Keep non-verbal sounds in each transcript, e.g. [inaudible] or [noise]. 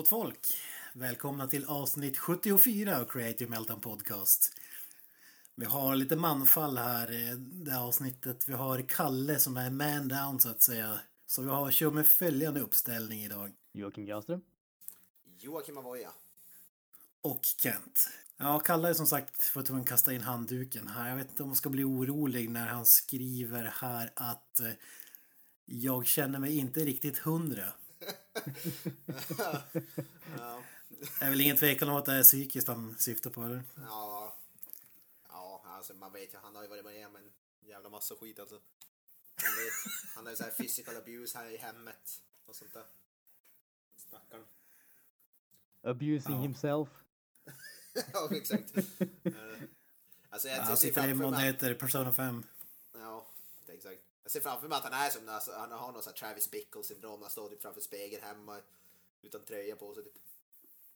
Gott folk! Välkomna till avsnitt 74 av Creative Meltdown Podcast. Vi har lite manfall här i det avsnittet. Vi har Kalle som är man down så att säga. Så vi har kör med följande uppställning idag. Joakim Granström. Joakim Avoya. Och Kent. Ja, Kalle är som sagt för tvungen att kasta in handduken här. Jag vet inte om man ska bli orolig när han skriver här att eh, jag känner mig inte riktigt hundra. Ja, Det är väl ingen tvekan om att det är psykiskt han syftar på eller? ja, ja, alltså man vet ju, han har ju varit med om en jävla massa skit alltså. Man vet, han har ju såhär physical abuse här i hemmet och sånt där. Stackarn. Abusing Ja. himself. [laughs] ja, exakt. Eh, Alltså jag, Han jag ser sitter i mig, heter, Persona 5. ja, det är exakt. Jag ser framför mig att han är som, alltså, han har någon sån här Travis Bickle syndrom, han står typ framför spegeln hemma utan tröja på sig typ.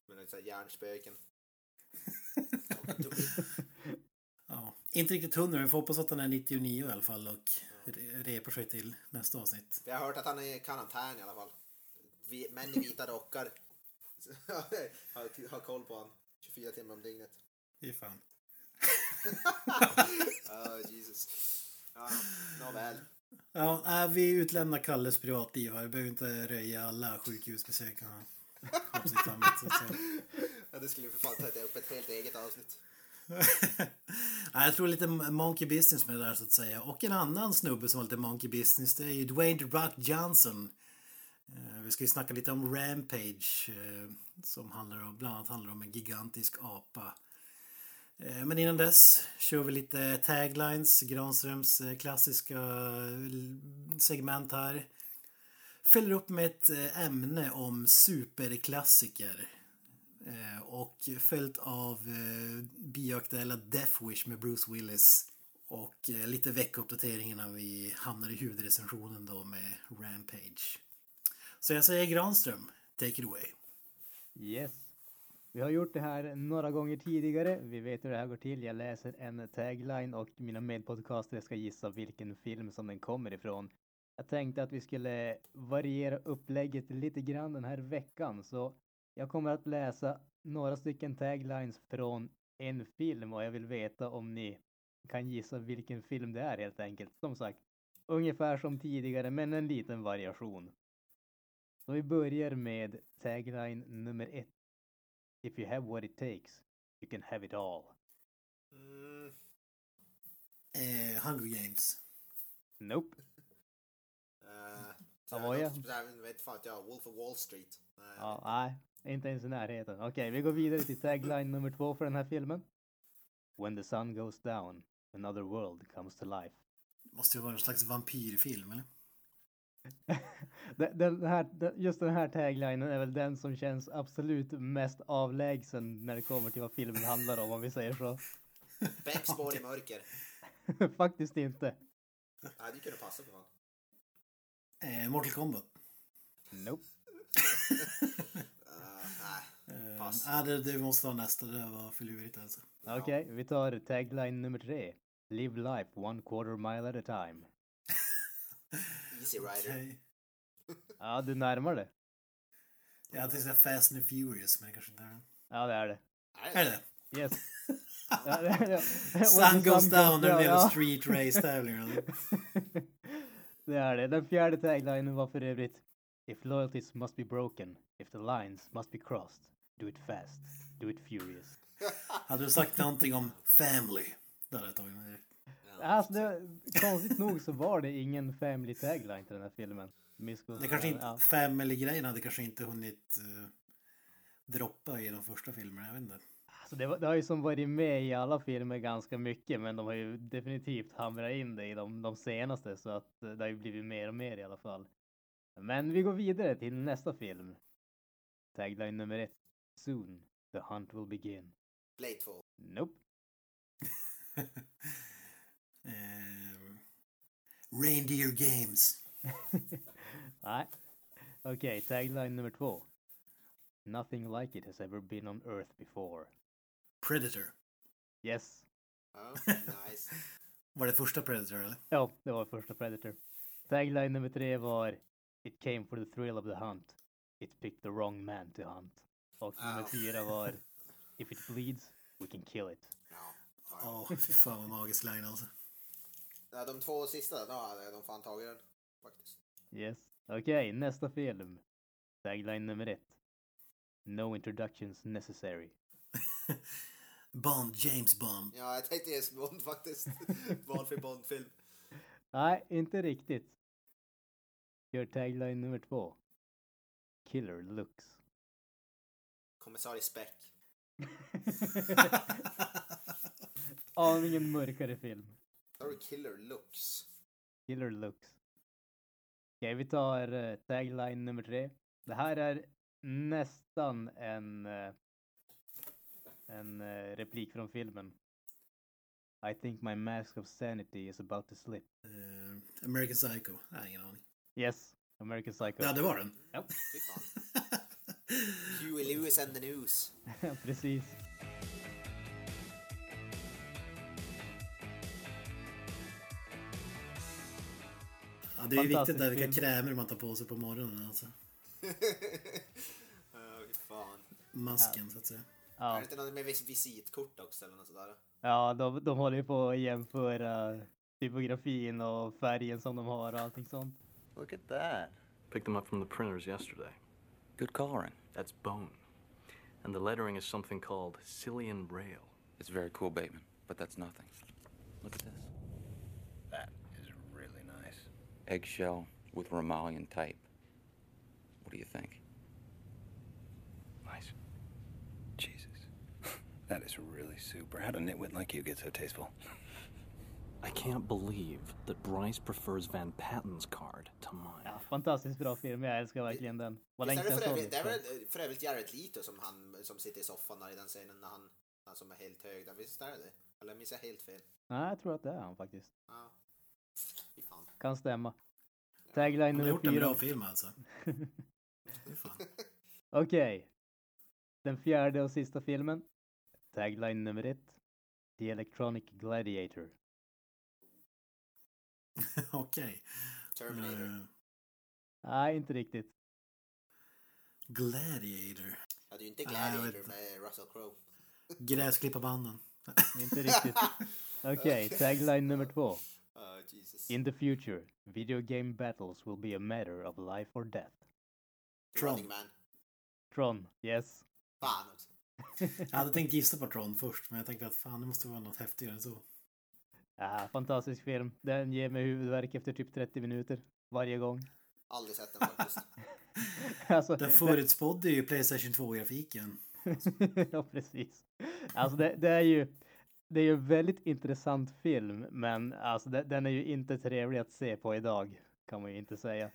Med något sånt här hjärnspöken. [laughs] Ja, inte riktigt hundra, vi får hoppas att han är 99 i alla fall och re- repar sig till nästa avsnitt. Jag har hört att han är i karantän i alla fall. Vi, män i vita rockar. [laughs] har, har koll på han 24 timmar om dygnet. Fy fan. [laughs] Ja, Jesus. Ja, nåväl. Ja, äh, vi utlämnar Kalles privatliv här. Vi behöver inte röja alla sjukhusbesök han har sitt samvete. Ja, det skulle för fan ta upp ett helt eget avsnitt. [laughs] Nej, jag tror lite monkey business med det där så att säga. Och en annan snubbe som har lite monkey business det är ju Dwayne The Rock Johnson. Eh, Vi ska ju snacka lite om Rampage eh, som handlar om, bland annat handlar om en gigantisk apa. Eh, men innan dess kör vi lite taglines, Granströms eh, klassiska eh, segment här. Fäller upp med ett ämne om superklassiker. Och följt av bioaktuella Death Wish med Bruce Willis. Och lite veckouppdatering innan vi hamnar i huvudrecensionen då med Rampage. Så jag säger Granström, take it away. Yes. Vi har gjort det här några gånger tidigare. Vi vet hur det här går till. Jag läser en tagline och mina medpodcaster ska gissa vilken film som den kommer ifrån. Jag tänkte att vi skulle variera upplägget lite grann den här veckan, så jag kommer att läsa några stycken taglines från en film och jag vill veta om ni kan gissa vilken film det är helt enkelt. Som sagt, ungefär som tidigare, men en liten variation. Så vi börjar med tagline nummer ett. If you have what it takes, you can have it all. Mm, Eh, Hunger Games. Nope. eh, [laughs] Vad var jag? vet fan jag Wolf of Wall Street. Nej, Ja, nej, inte ens i närheten. Okej, vi går vidare till tagline nummer två för den här filmen. When the sun goes down, another world comes to life. Måste ju vara en slags vampyrfilm eller? Den- här, just den här taglinen är väl den som känns absolut mest avlägsen när det kommer till vad filmen handlar om, om vi säger så. Beck spår i mörker. [laughs] Faktiskt inte. Nej, det kunde passa för fan. Eh, Mortal Kombat. Nope. Uh, nej. Eh, Pass. ah, det, det måste vara nästa, det var för lurigt alltså. Okej, vi tar tagline nummer tre. Live life one quarter mile at a time. Easy Rider. Okej. Ja, du närmar dig. Jag tänkte säga Fast and Furious, men det kanske inte är det. Ja, det är det. Är det? Yes. [laughs] Ja, det är det. Sun goes down, när det en street race tävling. [laughs] alltså. Det är det. Den fjärde taglinen var för övrigt If loyalties must be broken, if the lines must be crossed, do it fast, do it furious. Hade du sagt någonting om family, då hade jag tagit direkt. Alltså, det, konstigt nog så var det ingen family tagline till den här filmen. Missgås- Det kanske inte, ja. family-grejen hade kanske inte hunnit uh, droppa i de första filmerna, jag vet inte. Alltså det, var, det har ju som varit med i alla filmer ganska mycket, men de har ju definitivt hamrat in det i de, de senaste, så att eh, det har ju blivit mer och mer i alla fall. Men vi går vidare till nästa film. Tagline nummer ett. Soon, the hunt will begin. Blade 2. Nope. [laughs] Eh, Reindeer Games. [laughs] Nej. Okej, tagline nummer två. Nothing like it has ever been on earth before. Predator. Yes. Ja, [laughs] nice. Var det första Predator eller? Ja, det var första Predator. Tagline nummer tre var It came for the thrill of the hunt. It picked the wrong man to hunt. Och nummer Au. fyra var If it bleeds, we can kill it. Ja. Ja, fy fan vad magisk line alltså. Ja, de två sista, då hade de fan tagit den. Faktiskt. Yes. Okej, nästa film. Tagline nummer ett. No introductions necessary. [laughs] Bond, James Bond. Ja, jag tänkte James Bond faktiskt. [laughs] Valfri Bond-film. Nej, inte riktigt. Gör tagline nummer två. Killer looks. Kommissarie Speck. [laughs] Aningen mörkare film. Då har du Killer Looks. Killer looks. Okej, vi tar uh, tagline nummer tre. Det här är nästan en, eh, en eh, replik från filmen. I think my mask of sanity is about to slip. Eh, American Psycho. Nej, ingen aning. Yes, American Psycho. Ja, det var den. Ja, Fy fan. Huey Lewis and the News. [laughs] precis. Ja, det är ju viktigt där vilka krämer man tar på sig på morgonen. Alltså. [laughs] Ja, fy fan. Masken så att säga. Är det Ja, inte något med vis- visitkort också eller något sådär? ja de, de håller ju på att jämföra typografin och färgen som de har och allting sånt. Look at that. Picked them up from the printers yesterday. Good coloring. That's bone. And the lettering is something called Cillian Rail. It's very cool, Bateman, but that's nothing. Look at this. Eggshell with Romalian type. What do you think? Nice. Jesus. [laughs] that is really super. How did a nitwit like you get so tasteful? I can't believe that Bryce prefers Van Patten's card to mine. Ja, fantastiskt bra film, jag älskar verkligen den. Vad Visst länge är det sedan för jag övrigt, det är väl för övrigt Jared Leto som han som sitter i soffan där i den scenen när han, han som är helt hög där. Visst är det det? Eller minns jag helt fel? Nej, jag tror att det är han faktiskt. Ja. Kan stämma. Tagline Han har nummer gjort en fyra. bra film alltså. [laughs] Okej. Den fjärde och sista filmen. Tagline nummer ett. The Electronic Gladiator. [laughs] Okej. Terminator. Eh, Nej, inte riktigt. Gladiator. Ja, det är ju inte Gladiator med Russell Crowe. Gräsklipparbanden. Inte riktigt. [laughs] Okej, tagline nummer två. Ja, Jesus. In the future, video game battles will be a matter of life or death. Tron. Running Man. Tron, yes. Fan också. [laughs] Jag hade tänkt gissa på Tron först, men jag tänkte att fan, det måste vara något häftigare än så. Ja, fantastisk film. Den ger mig huvudvärk efter typ 30 minuter. Varje gång. Aldrig sett den faktiskt. [laughs] alltså, Den förutspådde ju Playstation 2-grafiken. [laughs] ja, precis. Alltså det, det är ju det är ju en väldigt intressant film, men alltså den är ju inte trevlig att se på idag, kan man ju inte säga.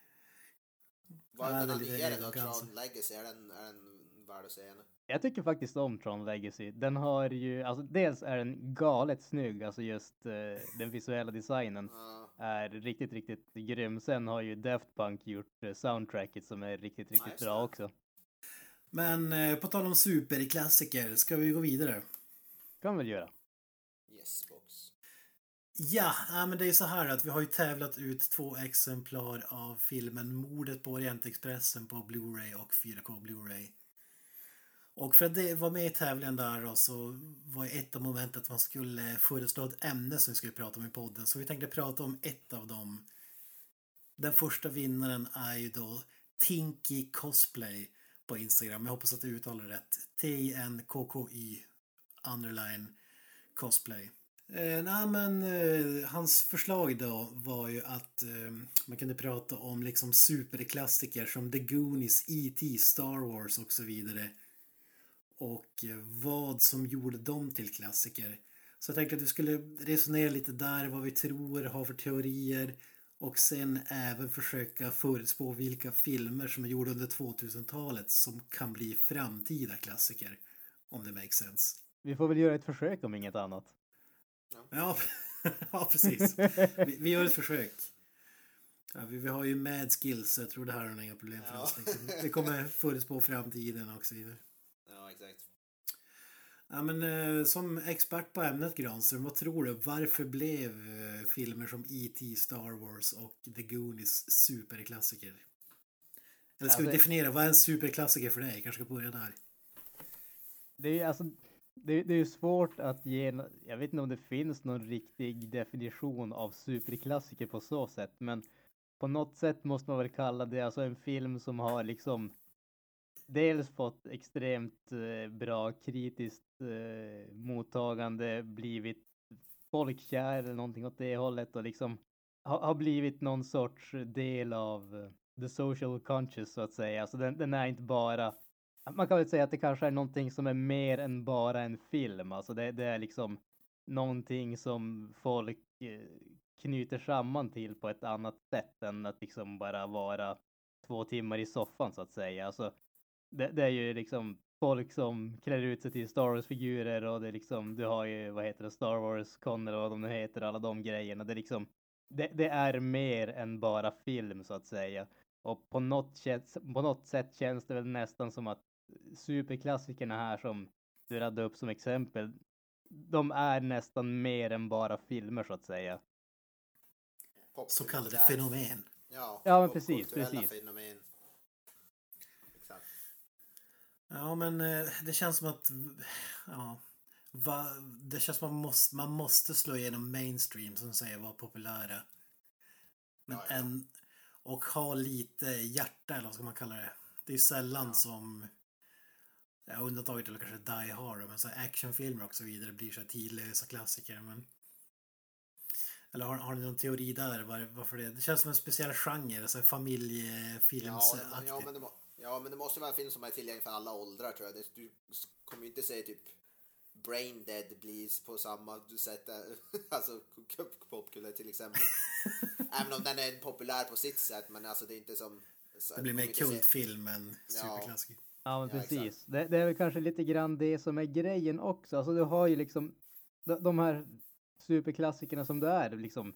Vad är det då? Tron Legacy, är den, är den värd att se ännu? Jag tycker faktiskt om Tron Legacy. Den har ju, alltså dels är den galet snygg, alltså just eh, den visuella designen är riktigt, riktigt grym. Sen har ju Daft Punk gjort eh, soundtracket som är riktigt, riktigt just bra också. Men eh, på tal om superklassiker, ska vi gå vidare? Kan vi väl göra. Xbox. Ja, ja, men det är så här att vi har ju tävlat ut två exemplar av filmen Mordet på Orientexpressen på Blu-ray och 4K Blu-ray. Och för att det var med i tävlingen där då, så var ju ett av momenten att man skulle föreslå ett ämne som vi skulle prata om i podden. Så vi tänkte prata om ett av dem. Den första vinnaren är ju då Tinky Cosplay på Instagram. Jag hoppas att du uttalar det rätt. T-I-N-K-K-Y underline cosplay. Eh, nej, men eh, hans förslag då var ju att eh, man kunde prata om liksom superklassiker som The Goonies, E.T., Star Wars och så vidare. Och eh, vad som gjorde dem till klassiker. Så jag tänkte att vi skulle resonera lite där, vad vi tror, har för teorier. Och sen även försöka förutspå vilka filmer som är gjorda under 2000-talet som kan bli framtida klassiker. Om det makes sense. Vi får väl göra ett försök om inget annat. Ja, [laughs] ja precis. Vi, vi gör ett försök. Ja, vi, vi har ju mad skills, så jag tror det här är inga problem för Ja. oss. Liksom. Vi kommer förutspå framtiden och så vidare. Ja, exakt. Ja, men, eh, som expert på ämnet Granström, vad tror du? Varför blev eh, filmer som E.T., Star Wars och The Goonies superklassiker? Eller ska vi Alltså- definiera, vad är en superklassiker för dig? Kanske ska börja där. Det är ju alltså, det, det är ju svårt att ge, jag vet inte om det finns någon riktig definition av superklassiker på så sätt, men på något sätt måste man väl kalla det alltså en film som har liksom dels fått extremt eh, bra kritiskt eh, mottagande, blivit folkkär eller någonting åt det hållet och liksom har, har blivit någon sorts del av eh, the social conscious så att säga. Alltså den, den är inte bara man kan väl säga att det kanske är någonting som är mer än bara en film. Alltså det, det är liksom någonting som folk eh, knyter samman till på ett annat sätt än att liksom bara vara två timmar i soffan så att säga. Alltså det, det är ju liksom folk som klär ut sig till Star Wars-figurer och det är liksom, du har ju, vad heter det, Star Wars-con eller vad de nu heter, alla de grejerna. Det är liksom, det, det är mer än bara film så att säga. Och på något, sätt, på något sätt känns det väl nästan som att superklassikerna här som du radade upp som exempel, de är nästan mer än bara filmer så att säga. Så kallade fenomen. Ja, Ja, men precis, precis. Fenomen. Exakt. Ja, men eh, det känns som att... Ja, va, det känns som att man måste, man måste slå igenom mainstream som säger vara populära. Men Ja, ja. En, och ha lite hjärta, eller vad ska man kalla det? Det är sällan som... Ja, undantaget eller kanske Die Hard, men så actionfilmer och så vidare blir så här tidlösa klassiker. Men... Eller har, har ni någon teori där var, varför det? Det känns som en speciell genre, så här Ja, familjefilmsaktigt. men, ja, men det, ja, men det måste vara en film som är tillgänglig för alla åldrar tror jag. Det, du kommer ju inte se typ Brain Dead blir på samma sätt, där. [laughs] alltså popkultur till exempel. [laughs] Även om den är populär på sitt sätt, men alltså det är inte som... Det blir mer kultfilm än Ja. superklassiker. Ja, men Ja, precis. exakt. Det, det är väl kanske lite grann det som är grejen också. Alltså du har ju liksom de, de här superklassikerna som det är liksom.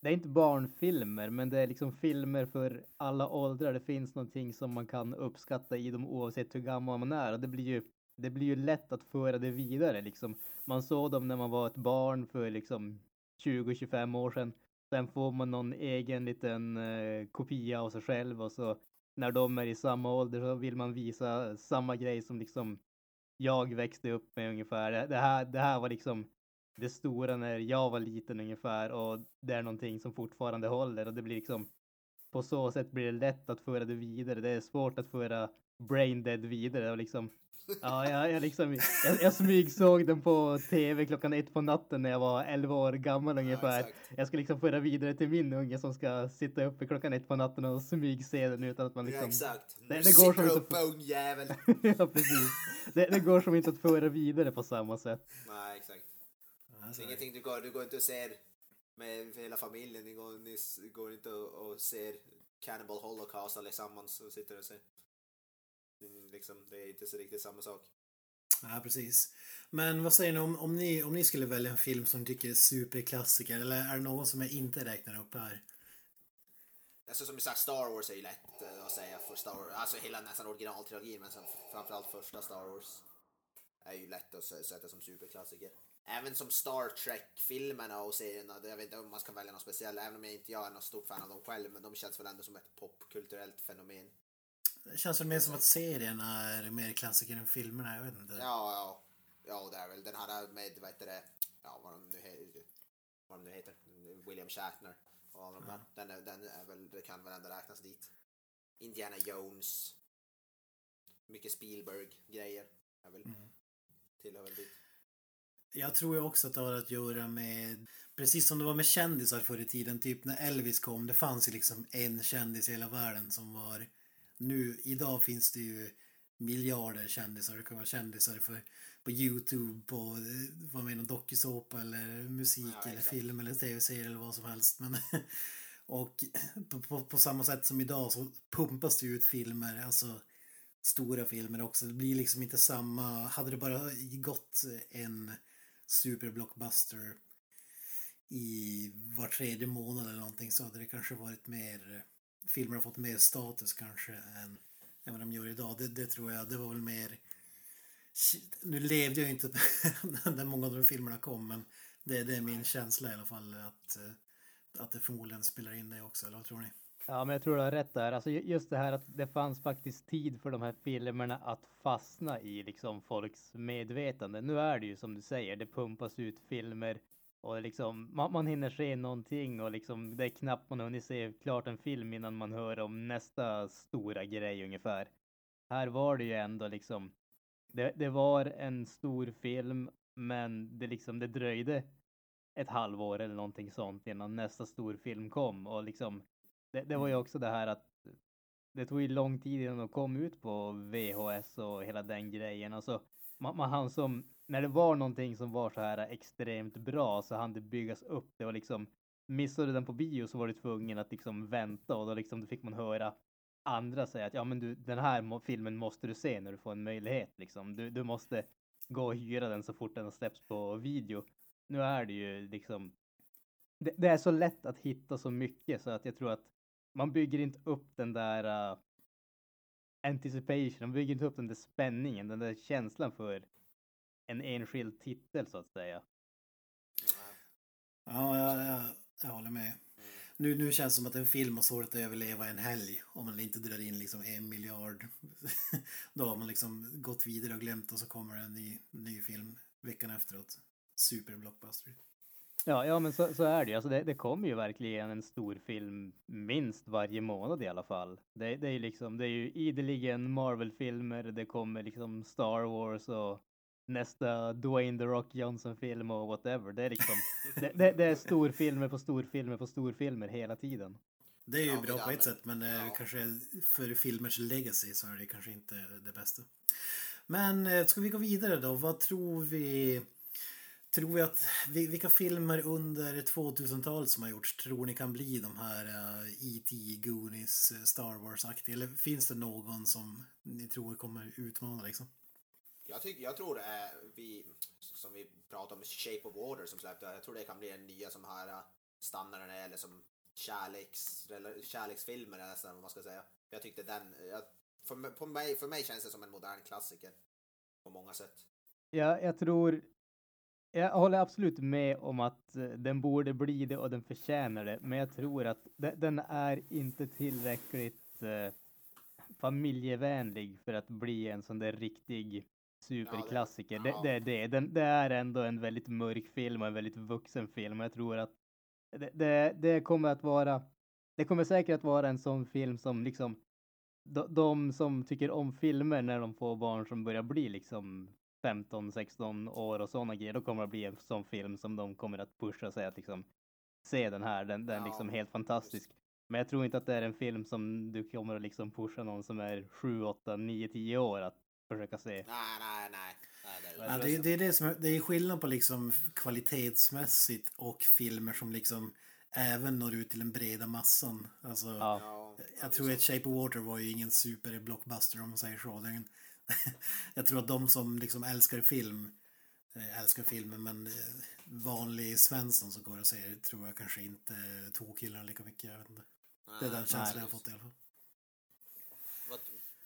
Det är inte barnfilmer, men det är liksom filmer för alla åldrar. Det finns någonting som man kan uppskatta i dem oavsett hur gammal man är och det blir ju det blir ju lätt att föra det vidare liksom. Man såg dem när man var ett barn för liksom 20-25 år sedan. Sen får man någon egen liten eh, kopia av sig själv och så när de är i samma ålder så vill man visa samma grej som liksom jag växte upp med ungefär. Det- här, det här var liksom det stora när jag var liten ungefär och det är någonting som fortfarande håller och det blir liksom på så sätt blir det lätt att föra det vidare. Det är svårt att föra Brain Dead vidare och liksom Ja, jag, jag, liksom, jag, jag smygsåg den på tv klockan ett på natten när jag var 11 år gammal ungefär. exakt. jag ska liksom föra vidare till min unge som ska sitta uppe klockan ett på natten och smygse den utan att man Ja, liksom... exakt. Det- det går som uppe ung jävel. [laughs] ja, precis. Det, det går som inte att föra vidare på samma sätt. Nej, exakt. Alltså, ingenting du går, du går inte och ser med hela familjen. Ni går, ni går inte och, och ser Cannibal Holocaust allesammans och sitter och ser. Liksom, det är inte så riktigt samma sak. Ja, precis. Men vad säger ni om, om, ni, om ni skulle välja en film som ni tycker är superklassiker, eller är det någon som jag inte räknar upp här? Alltså som sagt, Star Wars är ju lätt eh, att säga för Star Wars. Alltså hela nästan originaltrilogin, men framförallt första Star Wars är ju lätt att sätta som superklassiker. Även som Star Trek-filmerna och serierna, jag vet inte om man ska välja något speciellt, även om jag inte jag är någon stort fan av dem själv, men de känns väl ändå som ett popkulturellt fenomen. Det känns väl mer som att serierna är mer klassiker än filmerna, jag vet inte. Ja, ja. Ja, det är väl den här med, vad heter det, ja vad de nu heter, vad de nu heter, William Shatner och alla de där. Den, är, den är väl, det kan väl ändå räknas dit. Indiana Jones. Mycket Spielberg-grejer. Är väl, Tillhör väl dit. Jag tror ju också att det har att göra med, precis som det var med kändisar förr i tiden, typ när Elvis kom, det fanns ju liksom en kändis i hela världen som var, nu, idag finns det ju miljarder kändisar, det kan vara kändisar för, på Youtube, på, vad menar dokusåpa eller musik Ja, eller film eller tv-serie eller vad som helst. Men, [laughs] Och på, på, på, samma sätt som idag så pumpas det ut filmer, alltså stora filmer också. Det blir liksom inte samma, hade det bara gått en superblockbuster i var tredje månad eller någonting så hade det kanske varit mer, filmer har fått mer status kanske än, än vad de gör idag. Det, det tror jag, det var väl mer nu levde jag inte [laughs] när många av de filmerna kom men det, det är min känsla i alla fall att, eh, att det förmodligen spelar in det också, eller vad tror ni? Ja, men jag tror du har rätt där. Alltså just det här att det fanns faktiskt tid för de här filmerna att fastna i liksom folks medvetande. Nu är det ju som du säger, det pumpas ut filmer och liksom man, man hinner se någonting och liksom det är knappt man hunnit se klart en film innan man hör om nästa stora grej ungefär. Här var det ju ändå liksom det, det var en stor film, men det liksom det dröjde ett halvår eller någonting sånt innan nästa stor film kom och liksom det, det var ju mm. också det här att det tog ju lång tid innan de kom ut på VHS och hela den grejen. Alltså, man, man hann som, när det var någonting som var så här extremt bra så hann det byggas upp. Det var liksom, missade den på bio så var du tvungen att liksom vänta och då liksom, då fick man höra andra säga att ja men du, den här filmen måste du se när du får en möjlighet liksom. Du, du måste gå och hyra den så fort den släpps på video. Nu är det ju liksom, det, det, är så lätt att hitta så mycket så att jag tror att man bygger inte upp den där uh, anticipation, man bygger inte upp den där spänningen, den där känslan för en enskild titel så att säga. Ja, jag, jag, jag håller med. Nu, nu känns det som att en film har svårt att överleva en helg om man inte drar in liksom en miljard. [laughs] Då har man liksom gått vidare och glömt och så kommer en ny, ny film veckan efteråt. Super blockbuster. Ja, ja men så, så är det. Alltså det, det kommer ju verkligen en stor film minst varje månad i alla fall. Det, det är liksom, det är ju ideligen Marvel-filmer, det kommer liksom Star Wars och nästa Dwayne The Rock Johnson-film och whatever. Det är liksom, [laughs] det, det, det, är storfilmer på storfilmer på storfilmer hela tiden. Det är ju ja, bra på ett sätt, men eh, ja. kanske för filmers legacy så är det kanske inte det bästa. Men eh, ska vi gå vidare då? Vad tror vi? Tror vi att, vilka filmer under 2000-talet som har gjorts tror ni kan bli de här E.T., Goonies, Star Wars-aktiga? Eller finns det någon som ni tror kommer utmana liksom? Jag, tycker, jag tror det är vi, som vi pratade om, Shape of Water som släppte, jag tror det kan bli den nya som här äh, standarden är, eller som kärleks, kärleksfilmer nästan vad man ska säga. Jag tyckte den, jag, för, på mig, för mig känns det som en modern klassiker på många sätt. Ja, jag tror, jag håller absolut med om att eh, den borde bli det och den förtjänar det, men jag tror att den är inte tillräckligt eh, familjevänlig för att bli en sån där riktig superklassiker. Ja, det, ja. det, det, det, det är ändå en väldigt mörk film och en väldigt vuxen film. Jag tror att det, det, det kommer att vara, det kommer säkert att vara en sån film som liksom de, de som tycker om filmer när de får barn som börjar bli liksom 15-16 år och sådana grejer, då kommer det att bli en sån film som de kommer att pusha sig att liksom se den här, den, den ja, liksom helt fantastisk. Men jag tror inte att det är en film som du kommer att liksom pusha någon som är 7, 8, 9, 10 år att försöka se. Nej, nej, nej. nej det, är det, det, är det som är, det är skillnad på liksom kvalitetsmässigt och filmer som liksom även når ut till den breda massan. Alltså, ja. jag tror att Shape of Water var ju ingen super blockbuster om man säger så. En, [laughs] jag tror att de som liksom älskar film eh, älskar filmen men eh, vanlig Svensson som går och säger tror jag kanske inte tog killarna lika mycket. Jag vet inte. Det är den känslan jag har fått i alla fall.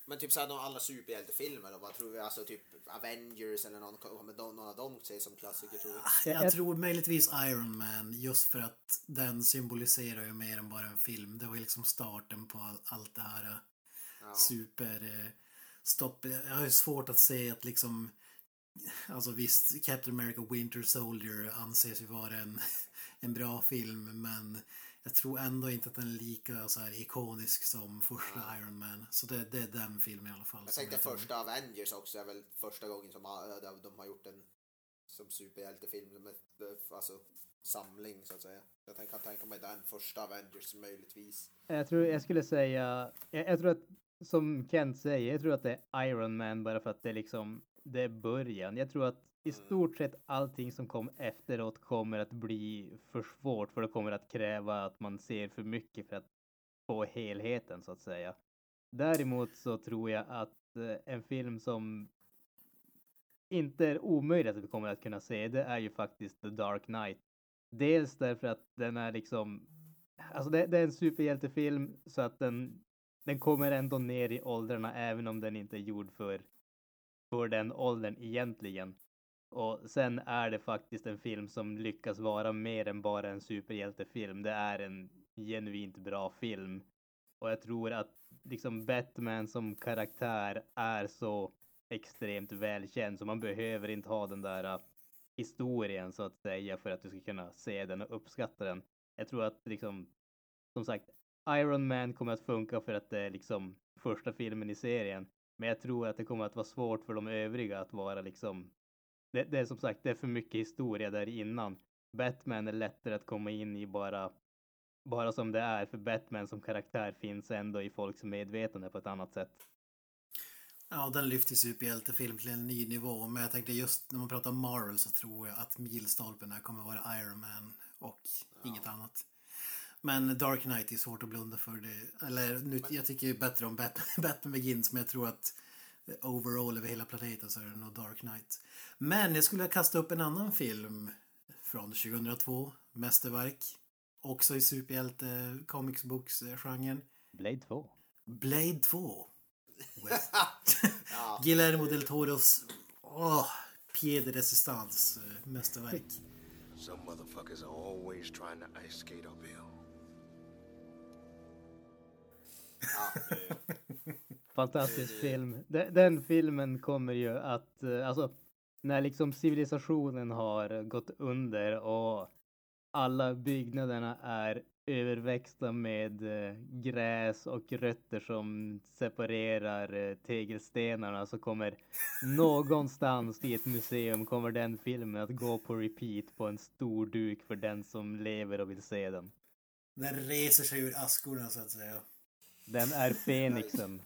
Men typ såhär alla superhjältefilmer då, vad tror vi? Alltså typ Avengers eller någon, kommer någon av dem ses som klassiker tror vi? Jag, jag tror möjligtvis Iron Man just för att den symboliserar ju mer än bara en film. Det var ju liksom starten på all, allt det här ja. super eh. Jag har ju svårt att se att liksom Alltså visst, Captain America Winter Soldier anses ju vara en, [laughs] en bra film men jag tror ändå inte att den är lika så här ikonisk som första ja. Iron Man. Så det, det, är den filmen i alla fall. Jag tänkte första Avengers också är väl första gången som de har gjort en som superhjältefilm. Alltså samling så att säga. Jag kan tänka mig den första Avengers möjligtvis. Jag tror jag skulle säga, jag, jag tror att som Kent säger, jag tror att det är Iron Man bara för att det är liksom det är början. Jag tror att i stort sett allting som kom efteråt kommer att bli för svårt för det kommer att kräva att man ser för mycket för att få helheten så att säga. Däremot så tror jag att eh, en film som inte är omöjlig att vi kommer att kunna se det är ju faktiskt The Dark Knight. Dels därför att den är liksom, alltså det, det är en superhjältefilm så att den, den kommer ändå ner i åldrarna även om den inte är gjord för, för den åldern egentligen. Och sen är det faktiskt en film som lyckas vara mer än bara en superhjältefilm. Det är en genuint bra film. Och jag tror att liksom Batman som karaktär är så extremt välkänd så man behöver inte ha den där äh, historien så att säga för att du ska kunna se den och uppskatta den. Jag tror att liksom, som sagt, Iron Man kommer att funka för att det är liksom första filmen i serien. Men jag tror att det kommer att vara svårt för de övriga att vara liksom det, det, är som sagt, det är för mycket historia där innan. Batman är lättare att komma in i bara, bara som det är, för Batman som karaktär finns ändå i folks medvetande på ett annat sätt. Ja, den lyfter superhjältefilm till en ny nivå. Men jag tänkte just när man pratar Marvel så tror jag att milstolpen här kommer vara Iron Man och ja. inget annat. Men Dark Knight är svårt att blunda för det. Eller nu, jag tycker ju bättre om Batman, [laughs] Batman Begins, men jag tror att overall över hela planeten så är det nog Dark Knight. Men jag skulle kasta upp en annan film från 2002, mästerverk. Också i superhjälte comics books genren. Blade 2. Blade 2. [laughs] [laughs] Guillermo del Toros oh, pied de resistance mästerverk. Some motherfuckers are always trying to ice skate uphill. [laughs] Fantastisk film. Den, den, filmen kommer ju att, eh, alltså, när liksom civilisationen har gått under och alla byggnaderna är överväxta med eh, gräs och rötter som separerar eh, tegelstenarna så kommer [laughs] någonstans i ett museum kommer den filmen att gå på repeat på en stor duk för den som lever och vill se den. Den reser sig ur askorna så att säga. Den är [laughs] fenixen.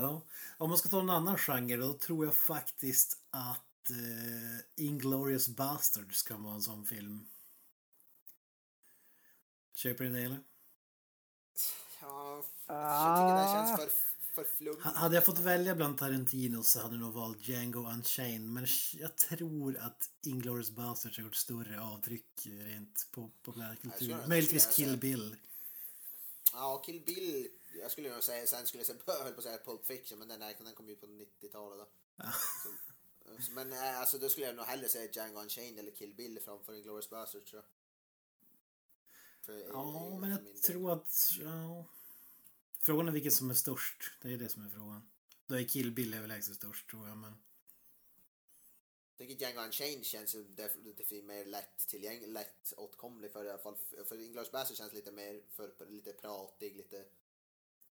Ja. Om man ska ta en annan genre då tror jag faktiskt att uh, Inglourious Basterds kan vara en sån film. Köper ni det eller? Ja, jag tycker det känns för, för flummigt. Hade jag fått välja bland Tarantino så hade jag nog valt Django Unchained. Men jag tror att Inglourious Basterds har gjort större avtryck rent på populärkultur. Möjligtvis Kill Bill. Ja, Kill Bill. Jag skulle nog säga, sen skulle jag säga, [laughs] höll på att säga Pulp Fiction, men den, där, den kom ju på 90-talet då. Ja. Så, men eh, alltså då skulle jag nog hellre säga Django Unchained eller Kill Bill framför Inglourious Basterds tror jag. För, ja, i, men jag tror att... Ja. Frågan är vilket som är störst. Det är det som är frågan. Då är Kill Bill överlägset störst tror jag, men... Jag tycker Django Unchained känns ju definitivt mer lätt tillgänglig, lätt åtkomlig för i alla fall. För Inglourious Basterds känns lite mer för, lite pratig, lite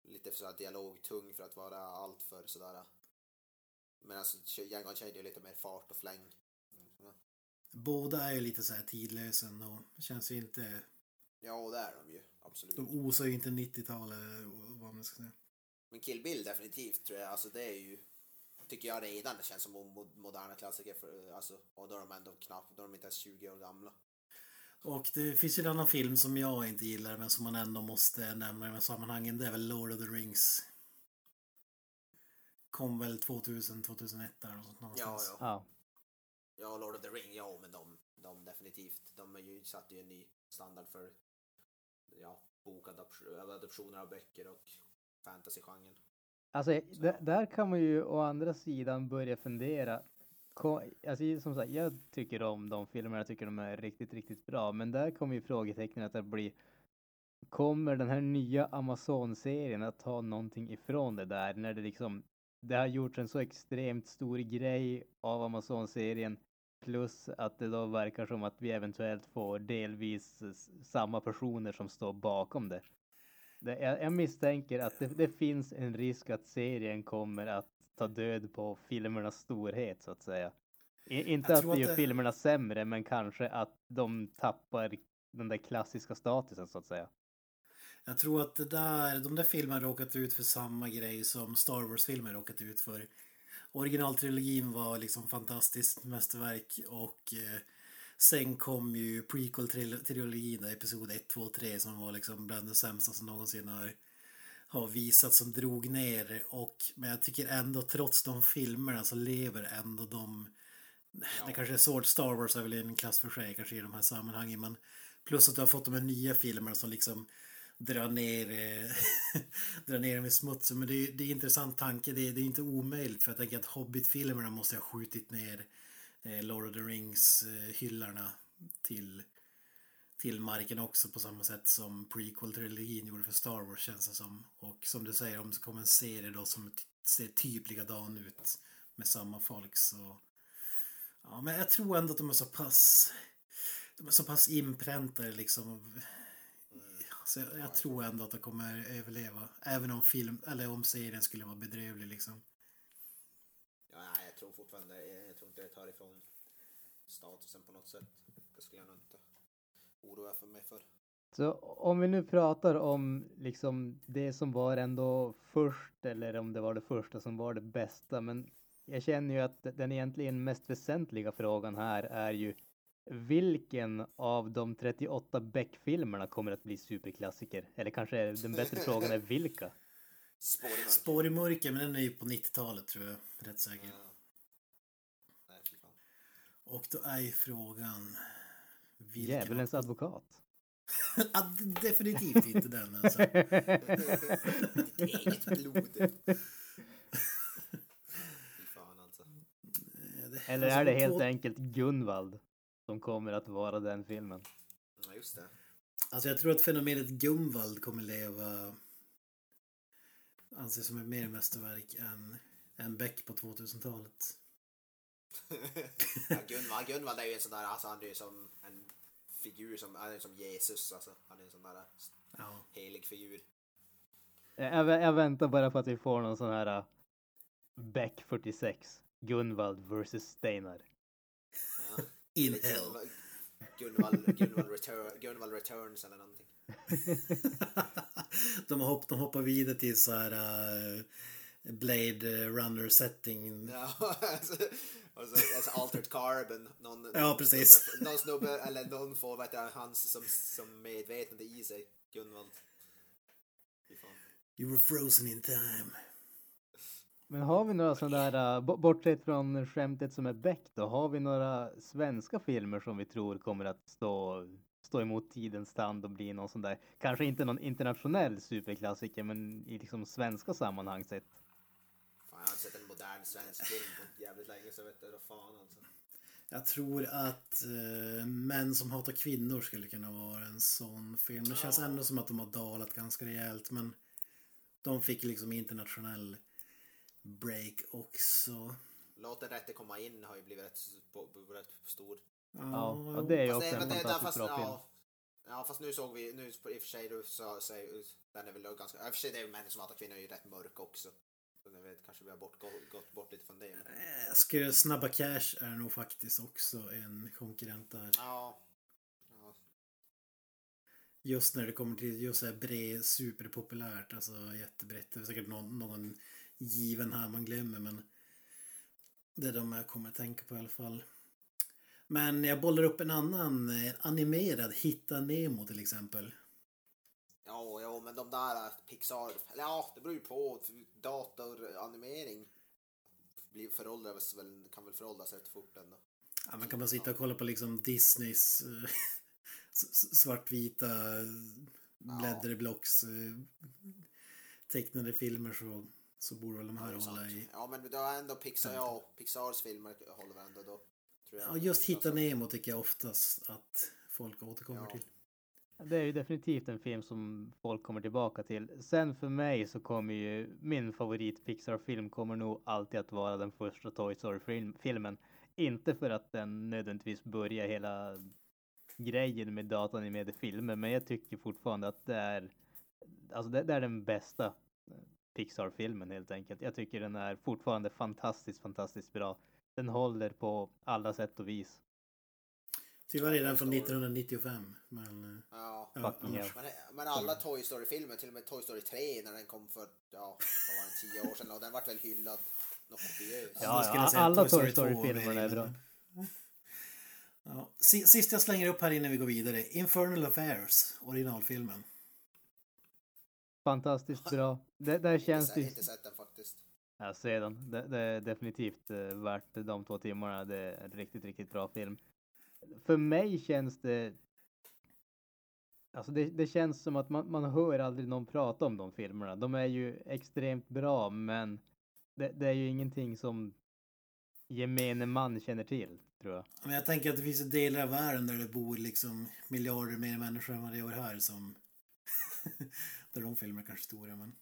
lite för sådär dialogtung för att vara allt för sådär. Men alltså Django Unchained är lite mer fart och fläng. Mm. Båda är ju lite så här tidlösa och känns ju inte... Ja, det är de ju. Absolut. De osar ju inte 90-tal eller vad man ska säga. Men Kill Bill definitivt tror jag. Alltså det är ju... Tycker jag redan det känns som moderna klassiker. För, alltså, och då är de ändå knappt, då är de inte ens 20 år gamla. Och det finns ju en annan film som jag inte gillar men som man ändå måste nämna i de här sammanhangen. Det är väl Lord of the Rings. Kom väl 2000, 2001 där någonstans. Ja, ja. Ja, ja Lord of the Ring, ja men de, de definitivt. De är ju, satte ju en ny standard för ja, bokadoptioner av böcker och fantasygenren. Alltså, där kan man ju å andra sidan börja fundera alltså, som sagt, jag tycker om de filmerna, jag tycker de är riktigt, riktigt bra. Men där kommer ju frågetecknet att bli Kommer den här nya Amazon-serien att ta någonting ifrån det där när det liksom det har gjorts en så extremt stor grej av Amazon-serien plus att det då verkar som att vi eventuellt får delvis samma personer som står bakom det. det jag, jag misstänker att det, det finns en risk att serien kommer att ta död på filmernas storhet så att säga. I, inte att det gör det... filmerna sämre, men kanske att de tappar den där klassiska statusen så att säga. Jag tror att det där, de där filmerna råkat ut för samma grej som Star Wars-filmer råkat ut för. Originaltrilogin var liksom fantastiskt mästerverk och eh, sen kom ju prequel-trilogin, episod 1, 2, 3 som var liksom bland det sämsta som någonsin har, har visat som drog ner och men jag tycker ändå trots de filmerna så lever ändå de det kanske är svårt, Star Wars är väl en klass för sig kanske i de här sammanhangen men plus att du har fått de här nya filmerna som liksom dra ner, eh, [laughs] dra ner dem i smutsen. Men det är, det är en intressant tanke. Det är, det är inte omöjligt för jag tänker att Hobbit-filmerna måste ha skjutit ner eh, Lord of the Rings-hyllarna till, till marken också på samma sätt som prequel-trilogin gjorde för Star Wars känns det som. Och som du säger, om det kommer en serie då som ser typ likadan ut med samma folk så... Ja, men jag tror ändå att de är så pass... De är så pass inpräntade liksom så jag, jag, tror ändå att de kommer överleva. Även om film, eller om serien skulle vara bedrövlig liksom. Ja, jag tror fortfarande, jag tror inte det tar ifrån statusen på något sätt. Det skulle jag nog inte oroa för mig för. Så om vi nu pratar om liksom det som var ändå först eller om det var det första som var det bästa. Men jag känner ju att den egentligen mest väsentliga frågan här är ju vilken av de 38 Beck-filmerna kommer att bli superklassiker? Eller kanske den bättre [laughs] frågan är vilka? Spår i mörker. Spår i mörker, men den är ju på 90-talet tror jag. Rätt säker. Ja. Nej. Och då är ju frågan... vilken- Djävulens advokat. [laughs] definitivt inte den alltså. [laughs] Ditt eget blod. Fan alltså. Eller Alltså, är det helt enkelt Gunvald som kommer att vara den filmen? Ja, just det. Alltså jag tror att fenomenet Gumvald kommer leva anses som ett mer mästerverk än, än Beck på 2000-talet. Ja, Gunvald, Gunvald är ju en sån där, alltså han är ju som en figur som, han är som Jesus alltså. Han är en sån där Ja. helig figur. Jag, jag väntar bara på att vi får någon sån här uh, Beck 46. Gunvald vs Steinar. Ja. In hell. Gunvald, Gunvald, return, Gunvald Returns eller någonting. [laughs] de, hopp, de hoppar vidare till så här uh, Blade runner setting. Ja, [laughs] alltså, och så, alltså altered carbon. Någon, Ja, precis. Snubbe, någon snubbe, eller någon får vet jag, hans som, som medvetande i sig. Gunvald. You were frozen in time. Men har vi några sådana där, bo- bortsett från skämtet som är Beck då, har vi några svenska filmer som vi tror kommer att stå, stå emot tidens tand och bli någon sån där, kanske inte någon internationell superklassiker, men i liksom svenska sammanhang sett. Fan, jag har inte sett en modern svensk film på jävligt länge så jag vet inte vad fan alltså. Jag tror att uh, Män som hatar kvinnor skulle kunna vara en sån film. Det känns ändå som att de har dalat ganska rejält men de fick liksom internationell break också. Låt den rätte komma in har ju blivit rätt, rätt stor. Ja, och det är ju också en det- fantastiskt fast, bra film. ja, ja, fast nu såg vi, nu i och för sig, du sa, den är väl ganska, i och för sig det är ju män som hatar kvinnor är ju rätt mörk också. Jag vet, kanske vi har bort, gått, bort lite från det. Men, Eh, Ska Snabba Cash är nog faktiskt också en konkurrent där. ja. ja. Just när det kommer till just så här bred, superpopulärt, alltså jättebrett. Det är säkert någon, någon given här man glömmer men det är de jag kommer att tänka på i alla fall. Men jag bollar upp en annan eh, animerad, Hitta Nemo till exempel. Ja, men de där Pixar, eller ja, det beror ju på. Datoranimering blir föråldras väl, kan väl föråldras rätt fort ändå. Ja, man kan bara sitta och kolla på liksom Disneys eh, [laughs] svartvita blädderblocks eh, tecknade filmer så, så borde väl de här Ja, hålla i. Ja, men då är ändå Pixar, ja, Pixars filmer håller väl ändå då. Tror jag. Ja, just Hitta Alltså, Nemo tycker jag oftast att folk återkommer Ja. till. Det är ju definitivt en film som folk kommer tillbaka till. Sen för mig så kommer ju min favorit Pixar-film kommer nog alltid att vara den första Toy Story-filmen. Inte för att den nödvändigtvis börjar hela grejen med datanimerade filmer, men jag tycker fortfarande att det är, alltså det, det är den bästa eh, Pixar-filmen helt enkelt. Jag tycker den är fortfarande fantastiskt, fantastiskt bra. Den håller på alla sätt och vis. Tyvärr är den från 1995. Men eh, Ja, hell. Men, men alla Toy Story-filmer, till och med Toy Story 3 när den kom för, ja, vad var det, tio år sedan och den vart väl hyllad något kopiöst. Ja, ja, alla Toy Story Toy 2 och Story-filmerna är bra. [laughs] Ja. Si- Sist jag slänger upp här innan vi går vidare. Infernal Affairs, originalfilmen. Fantastiskt bra. Det, där känns Jag har inte sett den faktiskt. Jag ser den. Det, det är definitivt eh, värt de två timmarna. Det är en riktigt, riktigt bra film. För mig känns det... Alltså det, det känns som att man, man hör aldrig någon prata om de filmerna. De är ju extremt bra, men det, det är ju ingenting som gemene man känner till, tror jag. Men jag tänker att det finns delar av världen där det bor liksom miljarder mer människor än vad det gör här som... [laughs] där de filmerna kanske är stora, men...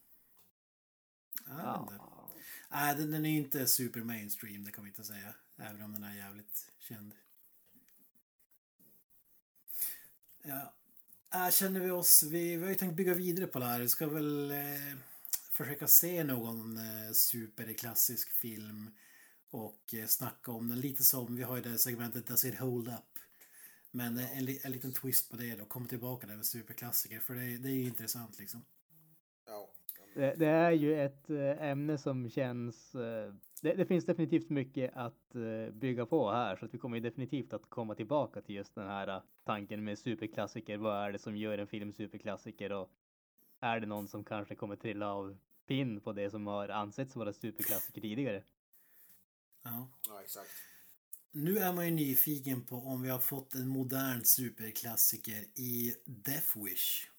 Ja, jag vet inte. Nej, den, den är ju inte super mainstream, det kan vi inte säga. Även om den är jävligt känd. Ja. Äh, känner vi oss... Vi, vi har ju tänkt bygga vidare på det här. Vi ska väl eh, försöka se någon eh, superklassisk film och eh, snacka om den. Lite som vi har i det segmentet Does it hold up? Men eh, en, li- en liten twist på det då. Komma tillbaka där med superklassiker. För det, det är ju intressant liksom. Ja. Det, det är ju ett eh, ämne som känns... Det, det finns definitivt mycket att eh, bygga på här, så att vi kommer definitivt att komma tillbaka till just den här eh, tanken med superklassiker. Vad är det som gör en film superklassiker och är det någon som kanske kommer trilla av pinn på det som har ansetts vara superklassiker tidigare? Ja. ja, exakt. Nu är man ju nyfiken på om vi har fått en modern superklassiker i Death Wish.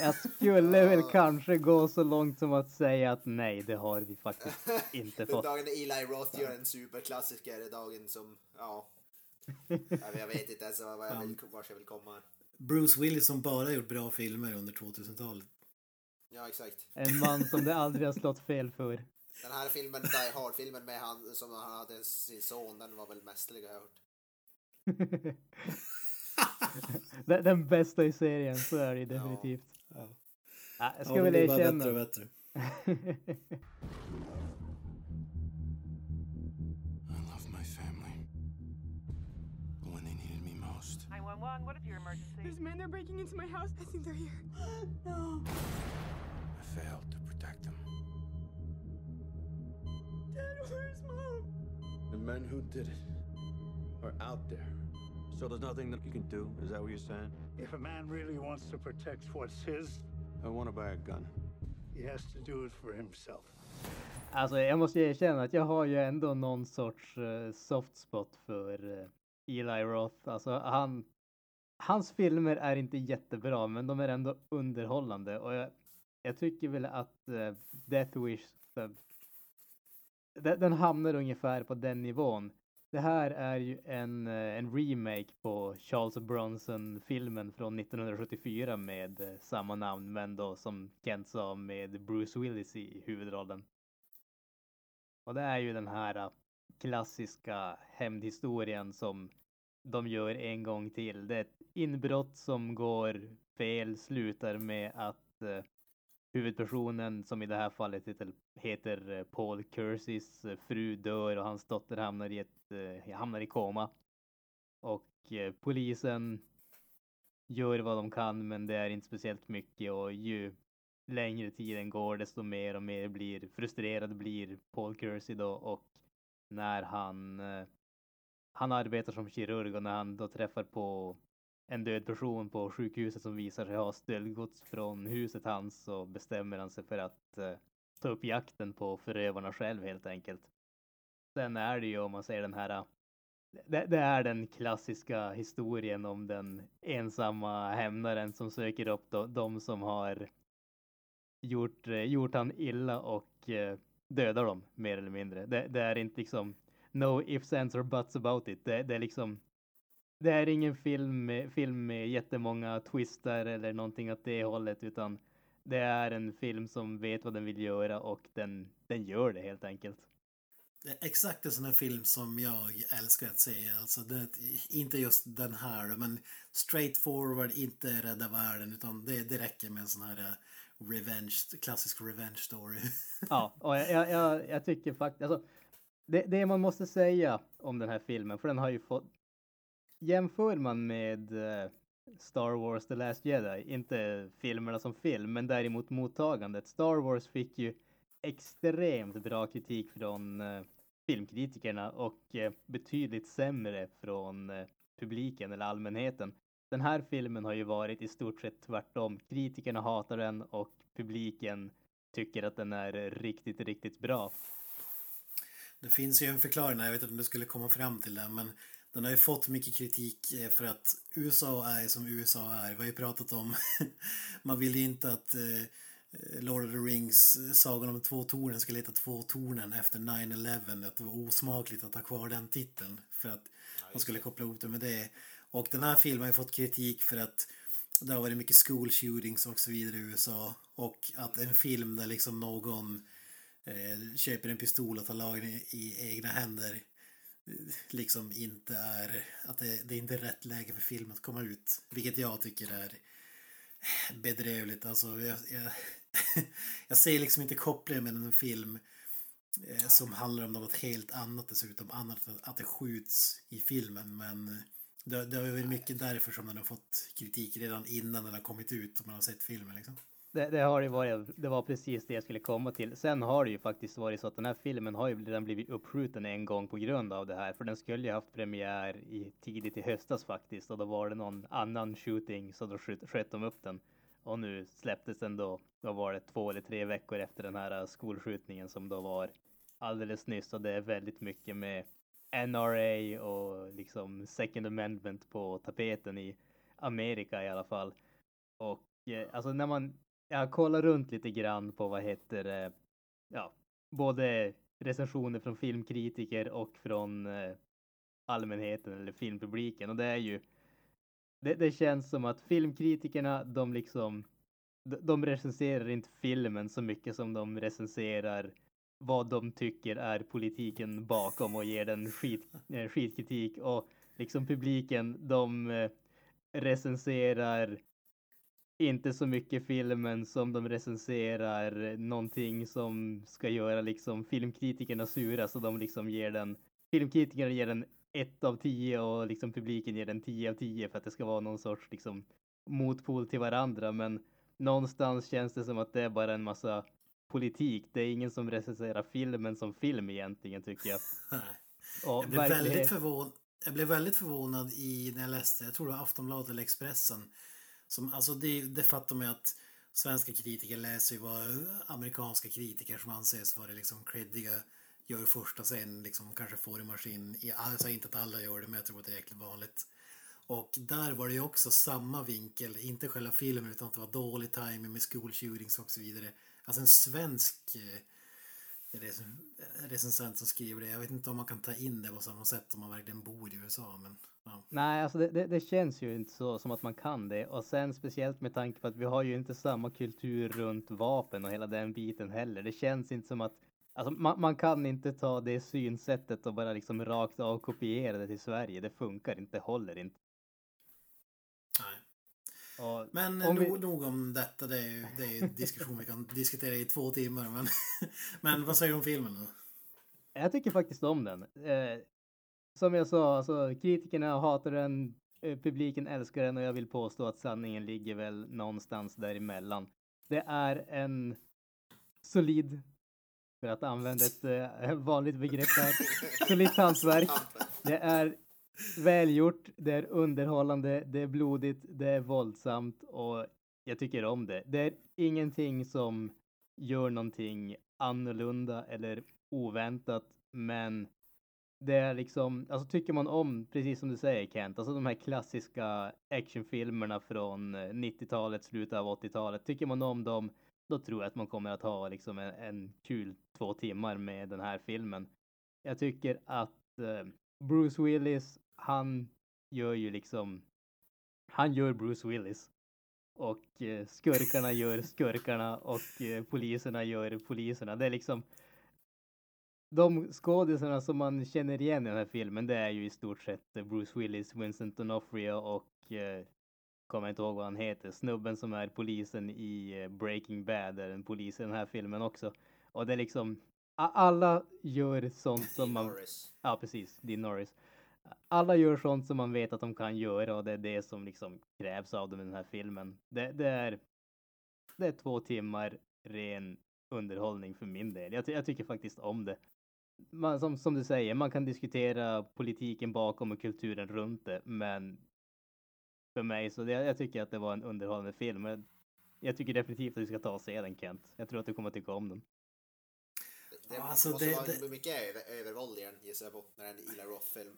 Jag skulle väl kanske gå så långt som att säga att nej, det har vi faktiskt inte Den fått. dagen Eli Roth gör en superklassiker är dagen som, ja. Jag vet inte ens vad jag vill, vart jag vill komma. Bruce Willis som bara gjort bra filmer under 2000-talet. Ja, exakt. En man som det aldrig har slått fel för. Den här filmen, Die Hard-filmen med han som han hade sin son, den var väl mästerlig har jag hört. [laughs] Er den, den bästa i serien, så är det definitivt. Ja. Ja, jag ska Ja, det väl blir bara erkänna. bättre och bättre. I love my family. But when they needed me most, 911, what is your emergency? There's men, they're breaking into my house. I think they're here. [gasps] no. I failed to protect them. Dad, where's mom? The men who did it are out there. So there's nothing that you can do? Is that what you're saying? If a man really wants to protect what's his, I want to buy a gun. he has to do it for himself. Alltså jag måste erkänna att jag har ju ändå någon sorts uh, soft spot för uh, Eli Roth. Alltså han, hans filmer är inte jättebra men de är ändå underhållande och jag, jag tycker väl att uh, Death Wish uh, den, den hamnar ungefär på den nivån. Det här är ju en, eh, en remake på Charles Bronson-filmen från 1974 med eh, samma namn, men då som Kent sa med Bruce Willis i huvudrollen. Och det är ju den här eh, klassiska hämndhistorien som de gör en gång till. Det är ett inbrott som går fel, slutar med att eh, huvudpersonen, som i det här fallet heter, heter eh, Paul Cursis eh, fru dör och hans dotter hamnar i, ett, eh, hamnar i koma. Och eh, polisen gör vad de kan men det är inte speciellt mycket och ju längre tiden går desto mer och mer blir frustrerad blir Paul Kersey då och när han eh, han arbetar som kirurg och när han då träffar på en död person på sjukhuset som visar sig ha stöldgods från huset hans så bestämmer han sig för att eh, ta upp jakten på förövarna själv helt enkelt. Sen är det ju om man säger den här eh, det, det är den klassiska historien om den ensamma hämnaren som söker upp de, de som har gjort, eh, gjort han illa och eh, dödar dem mer eller mindre. Det, det är inte liksom no ifs, ands or buts about it. Det, det är liksom det är ingen film film med jättemånga twistar eller någonting åt det hållet utan det är en film som vet vad den vill göra och den, den gör det helt enkelt. Det är exakt en sån här film som jag älskar att se. Alltså det, inte just den här, men straight forward, inte rädda världen, utan det, det räcker med en sån här uh, revenge, klassisk revenge story. [laughs] ja, och jag, jag, jag, jag tycker faktiskt, alltså, det, det man måste säga om den här filmen, för den har ju fått, jämför man med eh, Star Wars The Last Jedi, inte filmerna som film, men däremot mottagandet. Star Wars fick ju extremt bra kritik från eh, filmkritikerna och eh, betydligt sämre från publiken eller allmänheten. Den här filmen har ju varit i stort sett tvärtom. Kritikerna hatar den och publiken tycker att den är riktigt, riktigt bra. Det finns ju en förklaring, jag vet inte om du skulle komma fram till det, men den har ju fått mycket kritik eh, för att USA är som USA är. Vi har ju pratat om, [laughs] man vill ju inte att eh, Lord of the Rings, Sagan om två tornen skulle heta Två tornen efter 9-11. Att det var osmakligt att ha kvar den titeln för att man skulle koppla ihop det med det. Och den här filmen har ju fått kritik för att det har varit mycket school shootings och så vidare i USA. Och att en film där liksom någon eh, köper en pistol och tar lagen i, i egna händer liksom inte är, att det, det är inte är rätt läge för film att komma ut. Vilket jag tycker är bedrövligt. Alltså, jag, jag, [laughs] jag ser liksom inte kopplingen mellan en film eh, som handlar om något helt annat dessutom. Annat än att det skjuts i filmen. Men det, det är varit mycket därför som den har fått kritik redan innan den har kommit ut och man har sett filmen. Liksom. Det, det, har ju varit, det var precis det jag skulle komma till. Sen har det ju faktiskt varit så att den här filmen har ju redan blivit uppskjuten en gång på grund av det här. För den skulle ju haft premiär i, tidigt i höstas faktiskt. Och då var det någon annan shooting så då sköt, sköt de upp den. Och nu släpptes den då, då var det två eller tre veckor efter den här skolskjutningen som då var alldeles nyss. Och det är väldigt mycket med NRA och liksom second amendment på tapeten i Amerika i alla fall. Och eh, alltså när man jag kollar runt lite grann på vad heter det, ja, både recensioner från filmkritiker och från eh, allmänheten eller filmpubliken. Och det är ju det, det, känns som att filmkritikerna de liksom de recenserar inte filmen så mycket som de recenserar vad de tycker är politiken bakom och ger den skit, eh, skitkritik. Och liksom publiken de eh, recenserar inte så mycket filmen som de recenserar någonting som ska göra liksom filmkritikerna sura så de liksom ger den filmkritikerna ger den 1 av 10 och liksom publiken ger den 10 av 10 för att det ska vara någon sorts liksom motpol till varandra men någonstans känns det som att det är bara en massa politik. Det är ingen som recenserar filmen som film egentligen tycker jag. [laughs] Jag, blev verklighet... väldigt förvånad, jag blev väldigt förvånad i när jag läste, jag tror det var Aftonbladet eller Expressen som, alltså det, det fattar man ju att svenska kritiker läser ju vad amerikanska kritiker som anses vara liksom creddiga gör först och sen liksom kanske får i maskin. Jag säger alltså, inte att alla gör det men jag tror att det är jäkligt vanligt. Och där var det ju också samma vinkel, inte själva filmen utan att det var dålig timing med school shootings och så vidare. Alltså en svensk eh, recensent som skriver det. Jag vet inte om man kan ta in det på samma sätt om man verkligen bor i USA. Men Nej, alltså det, det, det, känns ju inte så som att man kan det. Och sen speciellt med tanke på att vi har ju inte samma kultur runt vapen och hela den biten heller. Det känns inte som att Alltså man, man kan inte ta det synsättet och bara liksom rakt av kopiera det till Sverige. Det funkar inte, håller inte. Men om vi... nog om detta. Det är ju det är en diskussion vi kan diskutera i två timmar. Men, [laughs] men vad säger du om filmen då? Jag tycker faktiskt om den. Eh, som jag sa, alltså kritikerna hatar den, eh, publiken älskar den och jag vill påstå att sanningen ligger väl någonstans däremellan. Det är en solid, för att använda ett äh, vanligt begrepp här, [laughs] solidt hantverk. Det är välgjort, det är underhållande, det är blodigt, det är våldsamt och jag tycker om det. Det är ingenting som gör någonting annorlunda eller oväntat, men det är liksom, alltså tycker man om, precis som du säger Kent, alltså de här klassiska actionfilmerna från eh, 90-talet, slutet av 80-talet, tycker man om dem, då tror jag att man kommer att ha liksom en, en kul två timmar med den här filmen. Jag tycker att eh, Bruce Willis, han gör ju liksom, han gör Bruce Willis. Och eh, skurkarna gör skurkarna och eh, poliserna gör poliserna. Det är liksom, de skådisarna som man känner igen i den här filmen, det är ju i stort sett Bruce Willis, Vincent D'Onofrio och eh, kommer inte ihåg vad han heter, snubben som är polisen i eh, Breaking Bad är en polis i den här filmen också. Och det är liksom, alla gör sånt som man... Norris. Ja, precis, Dean Norris. Alla gör sånt som man vet att de kan göra och det är det som liksom krävs av dem i den här filmen. Det, det är, det är två timmar ren underhållning för min del. Jag, jag tycker faktiskt om det. Man, som, som du säger, man kan diskutera politiken bakom och kulturen runt det, men för mig så det, jag tycker att det var en underhållande film. Jag, jag tycker definitivt att du ska ta och se den Kent. Jag tror att du kommer att tycka om den. Det Ja, alltså, måste det- vara det- mycket över, övervåld i den gissar jag på. När det är en Eli Roth-film.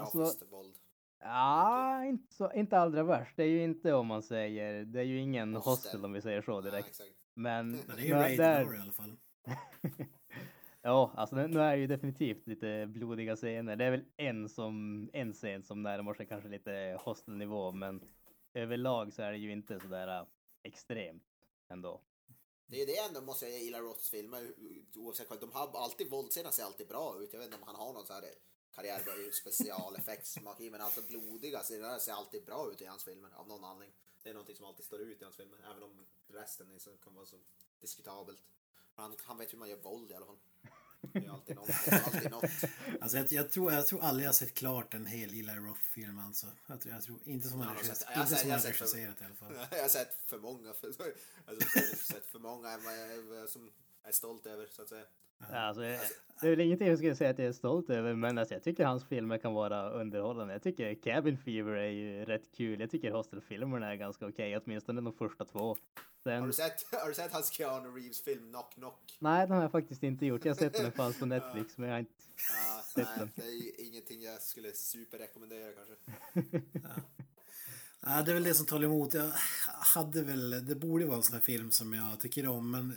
Alltså- Grafiskt våld. Ja, inte, så, inte allra värst. Det är ju inte om man säger, det är ju ingen Hostel. hostel, om vi säger så Ja, direkt. exakt. Men, Men det är ju rated där- i alla fall. [laughs] ja, alltså nu, är det ju definitivt lite blodiga scener. Det är väl en, som, en scen som närmar sig kanske lite hostelnivå, men överlag så är det ju inte sådär äh, extremt ändå. Det är det ändå måste jag gilla Roths filmer oavsett. De har alltid våldsscenerna ser alltid bra ut. Jag vet inte om han har någon så här karriär specialeffektsmaskin men alltså blodiga scener ser alltid bra ut i hans filmer av någon anledning. Det är någonting som alltid står ut i hans filmer även om resten är så, kan vara så diskutabelt. Han, han vet hur man gör våld i alla fall. Det är alltid något. Det är alltid något. Alltså jag, jag, tror, jag tror aldrig jag har sett klart en hel Eli Roth-film alltså. Jag tror, jag tror inte som han Jag har regisserat i alla fall. Jag har sett för många, för, alltså, jag har sett för många än vad jag, som jag är stolt över så att säga. Ja, Alltså, det är väl ingenting jag skulle säga att jag är stolt över, men alltså, jag tycker hans filmer kan vara underhållande. Jag tycker Cabin Fever är ju rätt kul. Jag tycker Hostel-filmerna är ganska okej, åtminstone de första två. Sen, Har du sett, [laughs] har du sett hans Keanu Reeves film Knock Knock? Nej, den har jag faktiskt inte gjort. Jag har sett den fanns på [laughs] Netflix, men jag har inte Ja, sett nej, den. det är ju ingenting jag skulle superrekommendera kanske. [laughs] Ja, det är väl det som talar emot. Jag hade väl, det borde vara en sån här film som jag tycker om, men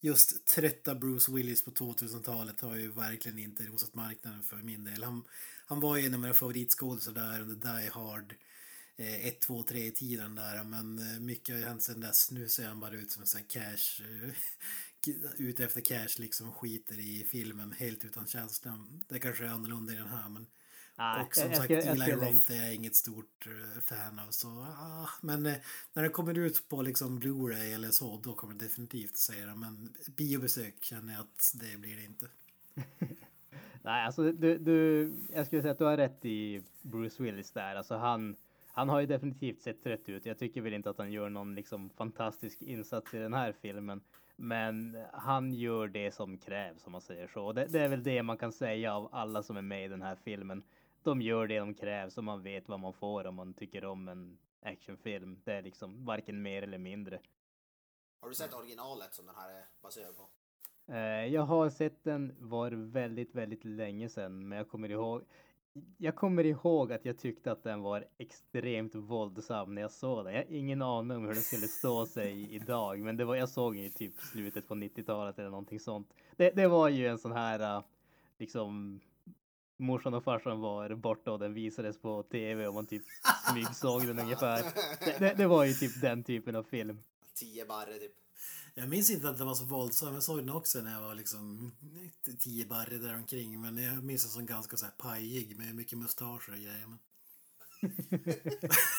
just trötta Bruce Willis på 2000-talet har ju verkligen inte rosat marknaden för min del. Han, han var ju en av mina favoritskådisar där under Die Hard 1, 2, 3 i tiden där, men eh, mycket har ju hänt sedan dess. Nu ser han bara ut som en sån här cash, eh, [laughs] ute efter cash liksom, skiter i filmen helt utan känsla. Det kanske är annorlunda i den här, men Nej, och som jag- jag sagt, ska- jag Eli Roth är jag inget stort eh, fan av. Så, ah, men eh, när den kommer ut på liksom Blu-ray eller så, då kommer det definitivt säga det. Men biobesök känner jag att det blir det inte. [laughs] Nej, alltså du, du, jag skulle säga att du har rätt i Bruce Willis där. Alltså han, han har ju definitivt sett trött ut. Jag tycker väl inte att han gör någon liksom fantastisk insats i den här filmen. Men han gör det som krävs om man säger så. Det, det är väl det man kan säga av alla som är med i den här filmen. De gör det de krävs och man vet vad man får om man tycker om en actionfilm. Det är liksom varken mer eller mindre. Har du sett originalet som den här är baserad på? Eh, Jag har sett den var väldigt, väldigt länge sedan, men jag kommer ihåg. Jag kommer ihåg att jag tyckte att den var extremt våldsam när jag såg den. Jag har ingen aning om hur den skulle stå sig [laughs] idag, men det var, jag såg den i typ slutet på 90-talet eller någonting sånt. Det, det var ju en sån här, eh, liksom, morsan och farsan var borta och den visades på tv och man typ smygsåg den ungefär. Det, det, det var ju typ den typen av film. Tio barre typ. Jag minns inte att den var så våldsam. Jag såg den också när jag var liksom tio barre där omkring. Men jag minns den som ganska så här pajig med mycket mustascher och grejer. Men...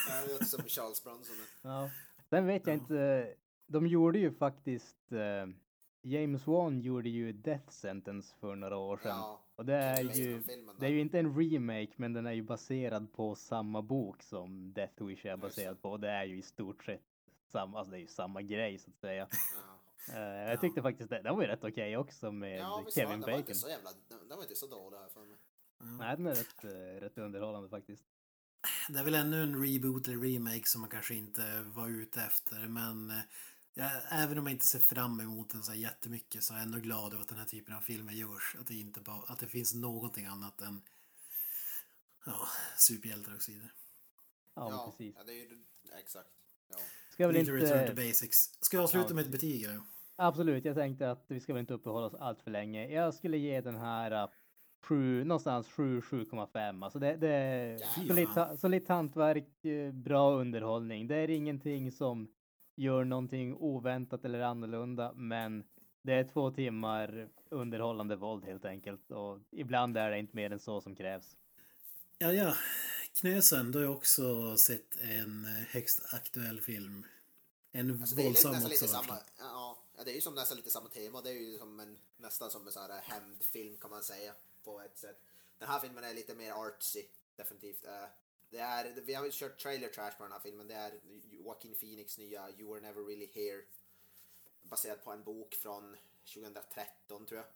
Ja, Det låter som Charles Bronson. Ja. Sen vet jag inte. De gjorde ju faktiskt. Eh, James Wan gjorde ju Death Sentence för några år sedan. Ja, och det är ju. Det är ju inte en remake, men den är ju baserad på samma bok som Death Wish är baserad på. Och det är ju i stort sett samma, alltså det är ju samma grej så att säga. Eh, jag tyckte faktiskt det, den var ju rätt okej också med Ja, visst var Kevin den, den var Bacon. inte så jävla, den var inte så dålig här för mig. Nej, den är rätt, eh, rätt underhållande faktiskt. Det är väl ännu en reboot eller remake som man kanske inte var ute efter. Men eh, jag, även om jag inte ser fram emot den så här jättemycket så är jag ändå glad över att den här typen av filmer görs. Att det, inte bara, att det finns någonting annat än ja, superhjältar och så vidare. Ja, ja, precis. Ja, det är ju exakt. Ja. Ska väl Lite return to inte... basics. Ska jag avsluta Ja. med ett betyg? Eller? Absolut, jag tänkte att vi ska väl inte uppehålla oss allt för länge. Jag skulle ge den här uh, sju, någonstans 7-7,5. Alltså det, det är solitt, solitt hantverk, eh, bra underhållning. Det är ingenting som gör någonting oväntat eller annorlunda, men det är två timmar underhållande våld helt enkelt. Och ibland är det inte mer än så som krävs. Ja, ja. Knösen, då har också sett en eh, högst aktuell film. En Alltså, det är lite, våldsam också. lite samma, ja, ja, det är ju som nästan lite samma tema. Det är ju som en, nästan som en sån här hämndfilm kan man säga på ett sätt. Den här filmen är lite mer artsy, definitivt. Det är, vi har ju kört trailer trash på den här filmen. Det är Joaquin Phoenix nya You Were Never Really Here. Baserad på en bok från 2013 tror jag.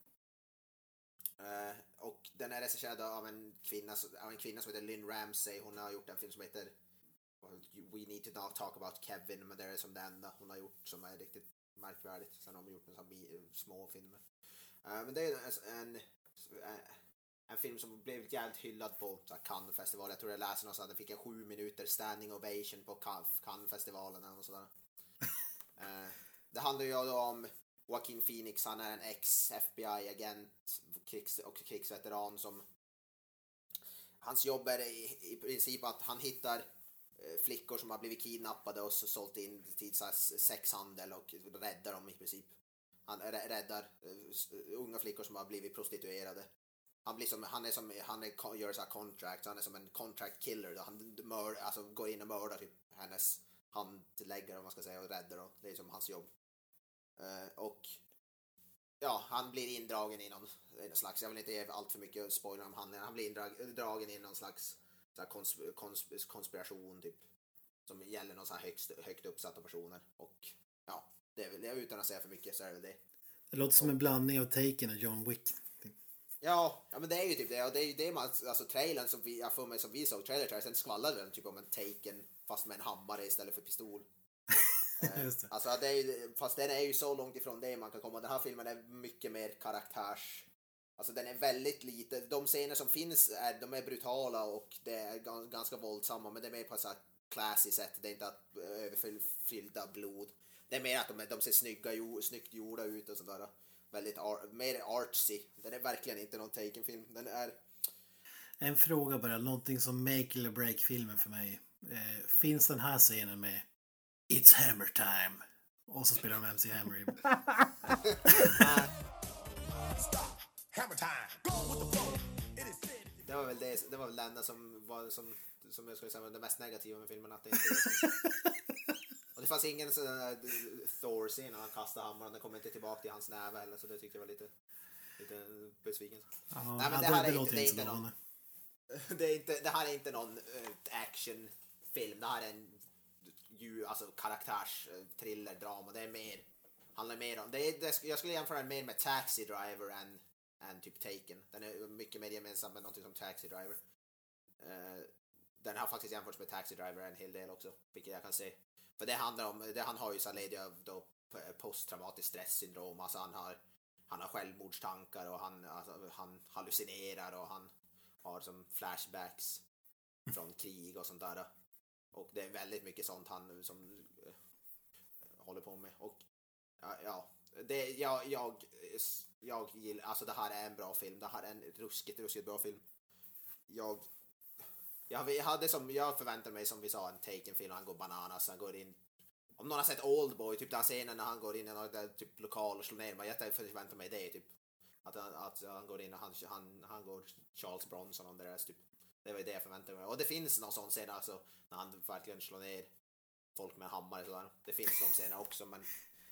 Eh, och den är recenserad av en kvinna, av en kvinna som heter Lynn Ramsey. Hon har gjort en film som heter We Need To Not Talk About Kevin, men det är som det enda hon har gjort som är riktigt märkvärdigt. Sen har hon gjort några små filmer. Uh, men det är en, en, en, film som blev jävligt hyllad på Cannes-festivalen. Jag tror jag läste någonstans att den fick en sju minuter standing ovation på Cannes-festivalen eller sådär. uh, [laughs] det handlar ju om Joaquin Phoenix, han är en ex-FBI-agent krigs och krigsveteran som Hans jobb är i, i princip att han hittar eh, flickor som har blivit kidnappade och så sålt in till sexhandel och räddar dem i princip. Han räddar uh, unga flickor som har blivit prostituerade. Han, blir som, han är som, han är, gör så här contract, han är som en contract killer. Då. Han mör, alltså, går in och mördar typ hennes handläggare om man ska säga och räddar dem. Det är som hans jobb. Uh, och ja, han blir indragen i någon, i någon slags, jag vill inte ge allt för mycket spoiler om handlingen, han blir indragen i någon slags så kons, kons, konspiration typ. Som gäller någon så här högst, högt uppsatta personer. Och ja, det är väl, utan att säga för mycket så är det väl det. Det låter som en blandning av Taken och John Wick. Ja, ja men det är ju typ det. Och det är ju det man, alltså trailern som vi, jag får mig som vi såg, trailer den skvallrade väl typ om en Taken fast med en hammare istället för pistol. [laughs] Eh, alltså det är ju, fast den är ju så långt ifrån det man kan komma. Den här filmen är mycket mer karaktärs... Alltså den är väldigt lite, de scener som finns är, de är brutala och det är ganska våldsamma men det är mer på ett så här classy sätt. Det är inte att överfyllda blod. Det är mer att de, de ser snygga, snyggt gjorda ut och sådär. Väldigt ar, mer artsy. Den är verkligen inte någon taken-film. Den är... En fråga bara, någonting som make or break filmen för mig. Eh, finns den här scenen med It's Hammer Time. Och så spelar de MC Hammer i. det var väl det, det var väl det enda som var som, som jag skulle säga var det mest negativa med filmen. Att det inte [laughs] det fanns ingen sån där Thor-scen när han kastade hammaren. Den kom inte tillbaka till hans näve heller så det tyckte jag var lite, lite besviken. Ja, Nej, men det, här är inte, det är inte någon, [laughs] det, är inte, det här är inte någon uh, actionfilm. Det här är en ju, alltså karaktärs thriller, drama. Det är mer, handlar mer om, det är, det, jag skulle jämföra den mer med Taxi Driver än, än typ Taken. Den är mycket mer gemensam med något som Taxi Driver. Uh, den har faktiskt jämförts med Taxi Driver en hel del också, vilket jag kan se. För det handlar om, det, han har ju så ledig av då posttraumatiskt stresssyndrom, alltså han har, han har självmordstankar och han, alltså, han hallucinerar och han har som flashbacks från krig och sånt där. Och det är väldigt mycket sånt han som eh, håller på med. Och ja, ja det, jag, jag, jag gillar, alltså det här är en bra film. Det här är en ruskigt, ruskigt bra film. Jag, jag, hade som, jag förväntade mig som vi sa en Taken-film, han går bananas, han går in om någon har sett Oldboy, typ den scenen när han går in i någon typ lokal och slår ner mig, jag förväntar mig det typ. Att, att han går in och han, han, han går Charles Bronson och det typ. Det var ju det jag förväntade mig. Och det finns någon sån scen alltså, när han verkligen slår ner folk med hammare sådär. Det finns de scenerna också men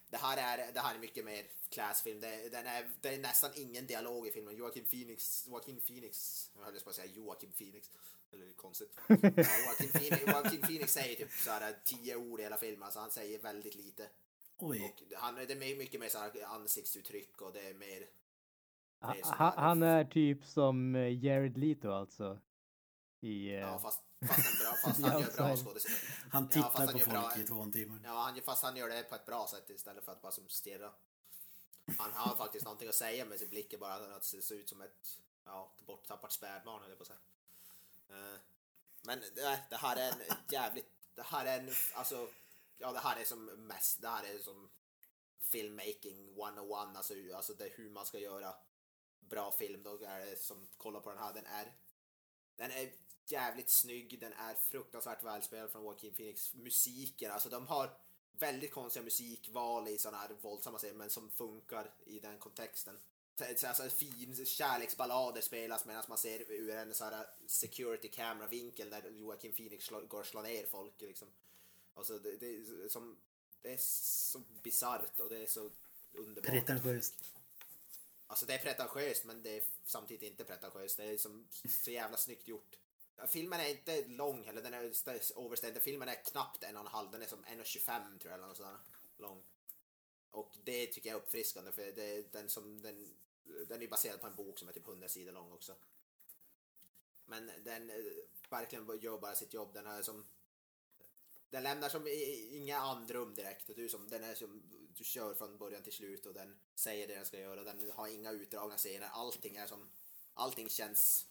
det här är, det här är mycket mer klassfilm. Det, den är, det är nästan ingen dialog i filmen. Joaquin Phoenix, Joaquin Phoenix, jag höll på att säga Joaquin Phoenix. Eller det är konstigt. Joaquin, Phoenix, Joaquin Phoenix säger typ såhär tio ord i hela filmen, alltså han säger väldigt lite. Oj. Och han, det är mycket mer såhär ansiktsuttryck och det är mer... Det är han, han är typ som eh, Jared Leto alltså? I, uh... Ja, fast, fast, en bra, fast [laughs] han gör bra skådespel. Han tittar ja, på folk bra, i två timmar. Ja, han, fast han gör det på ett bra sätt istället för att bara som stirra. Han har faktiskt någonting att säga med sin blick, bara att det ser ut som ett ja, borttappat spädbarn, eller på sig. Uh, Eh, men det, det här är en jävligt, det här är en, alltså, ja det här är som mest, det här är som filmmaking 101, alltså, alltså det är hur man ska göra bra film, då är det som, kolla på den här, den är den är jävligt snygg, den är fruktansvärt välspelad från Joaquin Phoenix. Musiken, alltså de har väldigt konstiga musikval i sådana här våldsamma scener men som funkar i den kontexten. Alltså fin kärleksballader spelas medan man ser ur en sån här security camera vinkel där Joaquin Phoenix slå, går och slår ner folk liksom. Alltså det, det, är som, det är så bisarrt och det är så underbart. Pretentiöst. Alltså det är pretentiöst men det är samtidigt inte pretentiöst. Det är som så jävla snyggt gjort. Filmen är inte lång heller, den är överständig. Filmen är knappt en och en halv, den är som 1,25 tror jag eller något sådär lång. Och det tycker jag är uppfriskande för det är den som den, den är baserad på en bok som är typ 100 sidor lång också. Men den eh, verkligen gör bara sitt jobb. Den är som den lämnar som inga andrum direkt. Du, som, den är som, du kör från början till slut och den säger det den ska göra. Den har inga utdragna scener. Allting är som, allting känns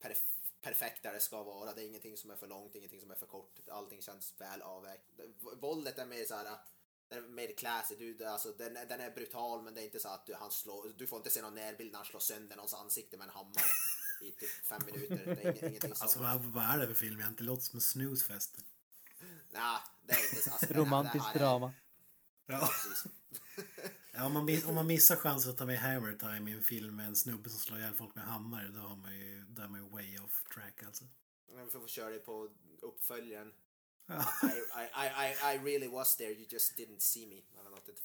perf perfekt där det ska vara. Det är ingenting som är för långt, ingenting som är för kort. Allting känns väl avvägt. Våldet är mer så här den är mer classy, du, alltså, den, den är brutal men det är inte så att du, han slår, du får inte se någon närbild när han slår sönder någons ansikte med en hammare i typ fem minuter. Det är ingenting alltså, sånt. Alltså vad, vad är det för film egentligen? Det låter som en snoozefest. Nej, det är inte alltså, Romantiskt drama. Ja. precis. ja, om, man, om man missar chansen att ta med Hammer Time i en film med en snubbe som slår ihjäl folk med hammare, då har man ju, då är man ju way off track alltså. Vi får köra det på uppföljaren. I, I, I, I really was there, you just didn't see me.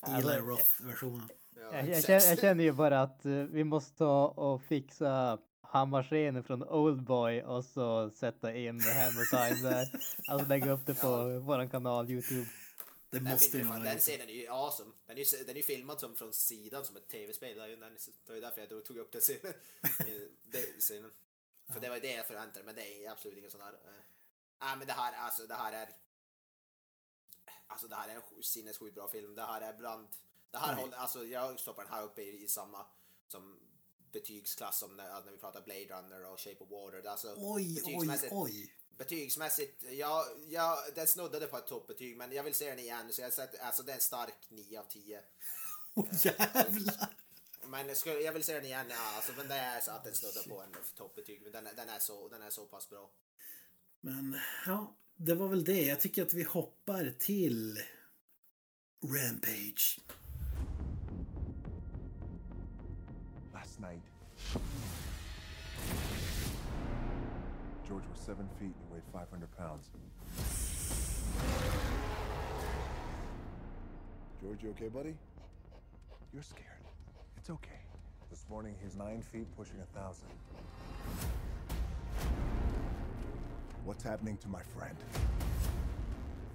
Eli Roth-versionen. Ja, jag, jag, känner, jag, känner ju bara att uh, vi måste ta och fixa hammarscenen från Oldboy och så sätta in Hammer Time där. Alltså lägga upp det på ja. våran kanal Youtube. Det måste ju vara Den scenen är ju awesome. Den är ju den är filmad som från sidan som ett tv-spel. Det var ju därför jag tog upp den scenen. [laughs] den scenen. För det var det jag förväntade mig, men det är absolut ingen sån här... Nej, men det här, alltså det här är... Alltså det här är en sinnessjukt bra film. Det här är bland... Det här håller, alltså jag stoppar den här uppe i, i samma som betygsklass som när, när vi pratar Blade Runner och Shape of Water. Alltså, oj, oj, oj. Betygsmässigt, ja, ja, den snuddade på ett toppbetyg men jag vill se den igen så jag sätter, alltså det är en stark 9 av 10. Åh oh, jävlar! Men jag, jag vill se den igen, ja, alltså, men det är så att den snuddar på en toppbetyg men den, den, är så, den är så pass bra. Men ja, det var väl det. Jag tycker att vi hoppar till Rampage. Last night, George was seven feet and weighed 500 pounds. George, you okay, buddy? You're scared. It's okay. This morning, he's nine feet, pushing a thousand. What's happening to my friend?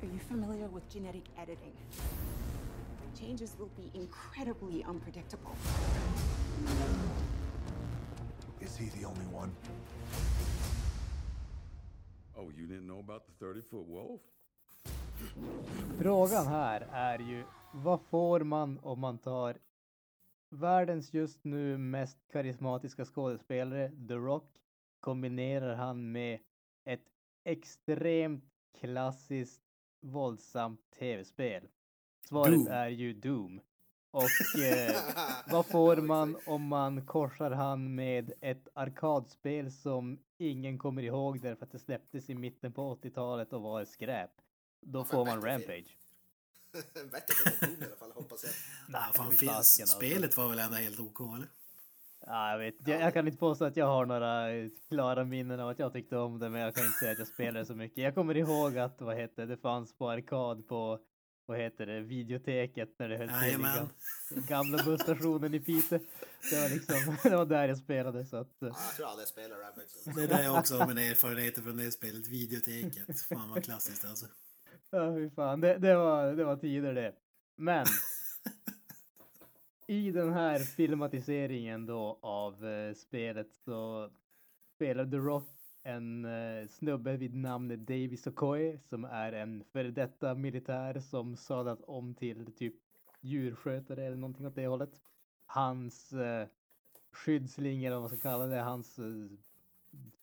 Are you familiar with genetic editing? Changes will be incredibly unpredictable. Is he the only one? Oh, you didn't know about the 30 foot wolf? Frågan här är ju, vad får man om man tar världens just nu mest karismatiska skådespelare, The Rock, kombinerar han med ett extremt klassiskt våldsamt tv-spel. Svaret Doom. är ju Doom. Och [laughs] eh, vad får man om man korsar han med ett arkadspel som ingen kommer ihåg därför att det släpptes i mitten på 80-talet och var skräp? Då får man Rampage. [laughs] Doom i alla fall, hoppas jag. Nej, [laughs] fan, finns, spelet var väl ändå helt OK, eller? Ja, jag vet jag, jag kan inte påstå att jag har några klara minnen av att jag tyckte om det, men jag kan inte säga att jag spelade så mycket. Jag kommer ihåg att, vad heter det, fanns på arkad på, vad heter det, videoteket när det höll till i gamla busstationen i Piteå. Det var liksom, [laughs] det var där jag spelade så att... Ja, jag tror aldrig jag spelade Rabbit. Det är där jag också har mina erfarenheter från det spelet, videoteket. Fan vad klassiskt alltså. Ja, fy fan, det, det, var, det var tider det. Men i den här filmatiseringen då av eh, spelet så spelar The Rock en eh, snubbe vid namn Davy Sokoy som är en före detta militär som sadlat om till typ djurskötare eller någonting åt det hållet. Hans eh, skyddsling eller vad man ska kalla det, hans eh,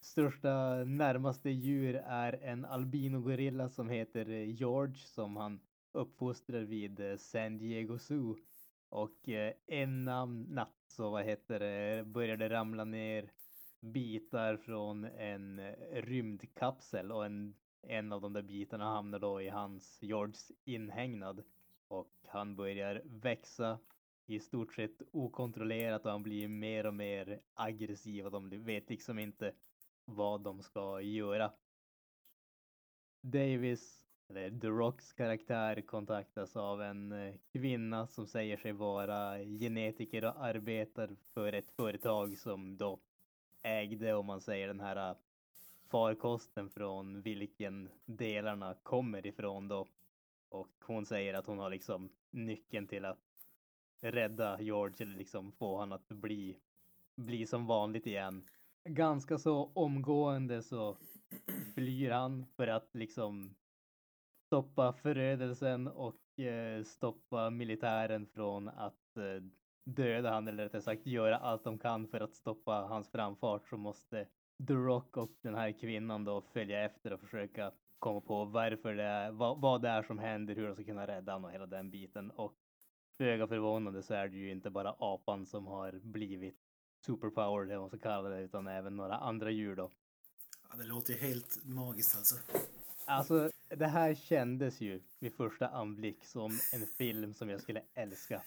största närmaste djur är en albino-gorilla som heter eh, George som han uppfostrar vid eh, San Diego Zoo. Och eh, en natt så vad heter det, började ramla ner bitar från en eh, rymdkapsel och en, en av de där bitarna hamnar då i hans Georges inhägnad. Och han börjar växa i stort sett okontrollerat och han blir mer och mer aggressiv och de vet liksom inte vad de ska göra. Davis eller The Rocks karaktär kontaktas av en eh, kvinna som säger sig vara genetiker och arbetar för ett företag som då ägde, om man säger den här eh, farkosten från vilken delarna kommer ifrån då. Och hon säger att hon har liksom nyckeln till att rädda George eller liksom få han att bli, bli som vanligt igen. Ganska så omgående så flyr han för att liksom stoppa förödelsen och eh, stoppa militären från att eh, döda han eller rättare sagt göra allt de kan för att stoppa hans framfart så måste The Rock och den här kvinnan då följa efter och försöka komma på varför det är, vad, vad det är som händer, hur de ska kunna rädda honom och hela den biten. Och föga förvånande så är det ju inte bara apan som har blivit superpowered, eller vad man ska kalla det, utan även några andra djur då. Ja, det låter ju helt magiskt alltså. Alltså, det här kändes ju vid första anblick som en film som jag skulle älska.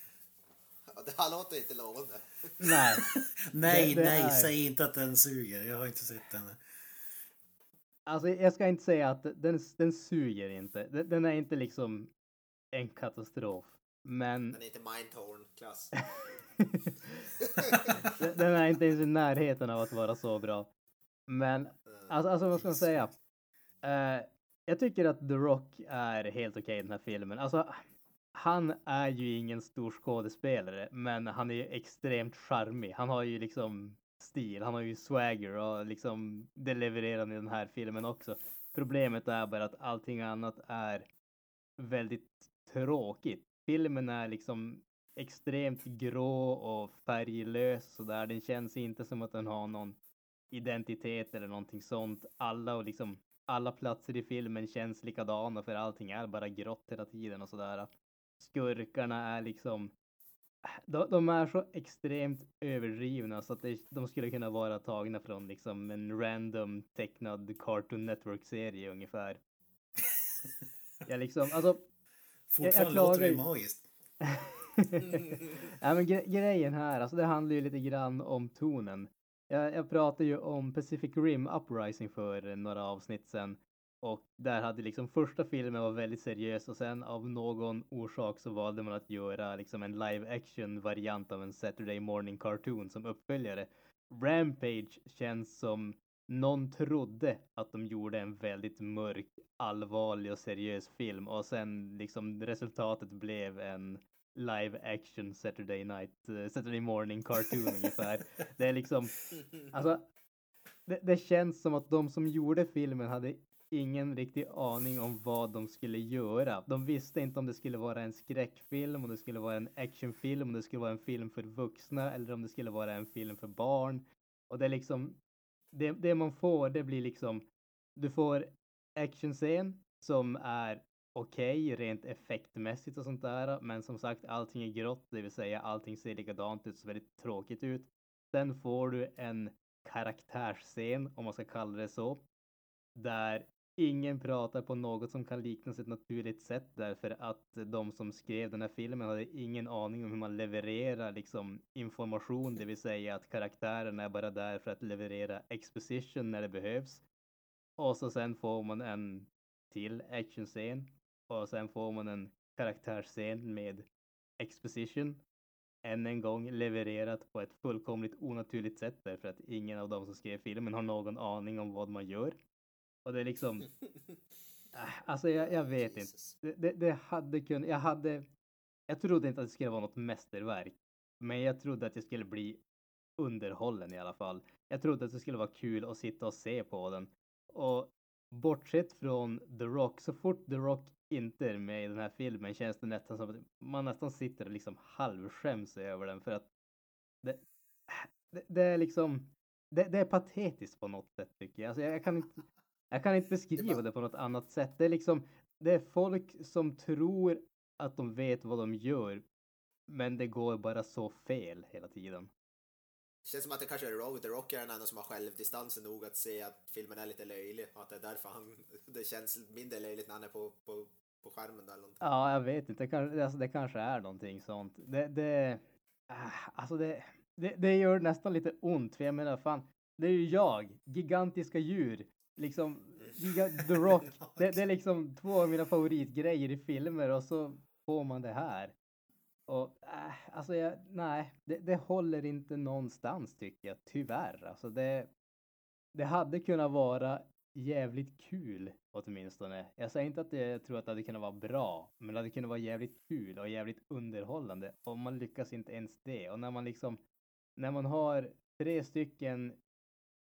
Det här låter inte lovande. Nej. [laughs] nej, Det- det nej, är- säg inte att den suger. Jag har inte sett den. Alltså, jag ska inte säga att den, den suger inte. Den, den är inte liksom en katastrof. Men Den är inte Mindtorn-klass. [laughs] [laughs] den den är inte ens i närheten av att vara så bra. Men alltså, alltså vad ska man säga? Eh, jag tycker att The Rock är helt okej i den här filmen. Alltså, han är ju ingen stor skådespelare, men han är ju extremt charmig. Han har ju liksom stil, han har ju swagger och liksom det levererar han i den här filmen också. Problemet är bara att allting annat är väldigt tråkigt. Filmen är liksom extremt grå och färglös sådär. Den känns inte som att den har någon identitet eller någonting sånt. Alla och liksom alla platser i filmen känns likadana för allting är bara grått hela tiden och sådär. Skurkarna är liksom de, de är så extremt överdrivna så att det, de skulle kunna vara tagna från liksom en random tecknad Cartoon Network-serie ungefär. [laughs] Jag liksom, alltså. Fortfarande låter det magiskt. [laughs] ja, men gre grejen här, alltså det handlar ju lite grann om tonen. Jag, jag pratade ju om Pacific Rim Uprising för några avsnitt sedan. Och där hade liksom första filmen var väldigt seriös och sen av någon orsak så valde man att göra liksom en live action variant av en Saturday morning cartoon som uppföljare. Rampage känns som någon trodde att de gjorde en väldigt mörk, allvarlig och seriös film och sen liksom resultatet blev en live action Saturday night, eh, Saturday morning cartoon ungefär. Det är liksom, alltså, det, det känns som att de som gjorde filmen hade ingen riktig aning om vad de skulle göra. De visste inte om det skulle vara en skräckfilm, om det skulle vara en actionfilm, om det skulle vara en film för vuxna eller om det skulle vara en film för barn. Och det är liksom, det, det man får, det blir liksom, du får actionscen som är okej rent effektmässigt och sånt där. Men som sagt, allting är grått, det vill säga allting ser likadant ut, så väldigt tråkigt ut. Sen får du en karaktärsscen, om man ska kalla det så, där ingen pratar på något som kan liknas ett naturligt sätt därför att de som skrev den här filmen hade ingen aning om hur man levererar liksom information, det vill säga att karaktärerna är bara där för att leverera exposition när det behövs. Och så sen får man en till actionscen och sen får man en karaktärsscen med exposition. Än en gång levererat på ett fullkomligt onaturligt sätt därför att ingen av dem som skrev filmen har någon aning om vad man gör. Och det är liksom... [laughs] Äh, Alltså jag, jag vet inte. Det, det, det hade kunnat... Jag hade... Jag trodde inte att det skulle vara något mästerverk. Men jag trodde att jag skulle bli underhållen i alla fall. Jag trodde att det skulle vara kul att sitta och se på den. Och bortsett från The Rock, så fort The Rock inte är med i den här filmen känns det nästan som att man nästan sitter och liksom halvskäms över den för att det, det, det är liksom det, det är patetiskt på något sätt tycker jag. Alltså jag, jag, kan inte, jag kan inte [laughs] beskriva det på något annat sätt. Det är liksom det är folk som tror att de vet vad de gör men det går bara så fel hela tiden. Det känns som att det kanske är Road The Rock är den enda som har självdistansen nog att se att filmen är lite löjlig och att det är därför han, [laughs] det känns mindre löjligt när han är på, på, på skärmen där eller någonting. Ja, jag vet inte. Det, kan, alltså, det kanske är någonting sånt. Det, det, äh, alltså det, det, det gör nästan lite ont. För jag menar, fan, det är ju jag, gigantiska djur. liksom, got The Rock, [laughs] det, det är liksom två av mina favoritgrejer i filmer och så får man det här. Och äh, alltså, jag, nej, det, det håller inte någonstans tycker jag, tyvärr. Alltså det, det hade kunnat vara jävligt kul åtminstone. Jag säger inte att jag tror att det hade kunnat vara bra, men det hade kunnat vara jävligt kul och jävligt underhållande. Och man lyckas inte ens det. Och när man liksom, när man har tre stycken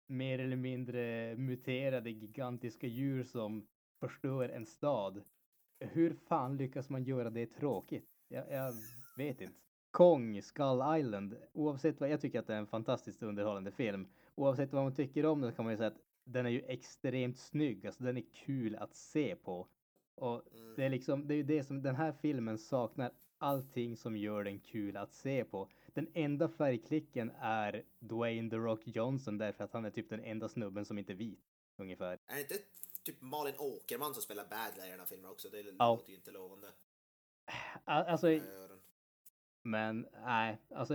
mer eller mindre muterade gigantiska djur som förstör en stad. Hur fan lyckas man göra det tråkigt? Jag, jag vet inte. Kong, Skull Island, oavsett vad, jag tycker att det är en fantastiskt underhållande film. Oavsett vad man tycker om den kan man ju säga att den är ju extremt snygg, alltså den är kul att se på. Och det är liksom, det är ju det som den här filmen saknar allting som gör den kul att se på. Den enda färgklicken är Dwayne The Rock Johnson därför att han är typ den enda snubben som inte är vit. Ungefär. Är det inte typ Malin Åkerman som spelar bad guy i den här filmen också? Det Ja. låter ju inte lovande. Al- Alltså, men nej, alltså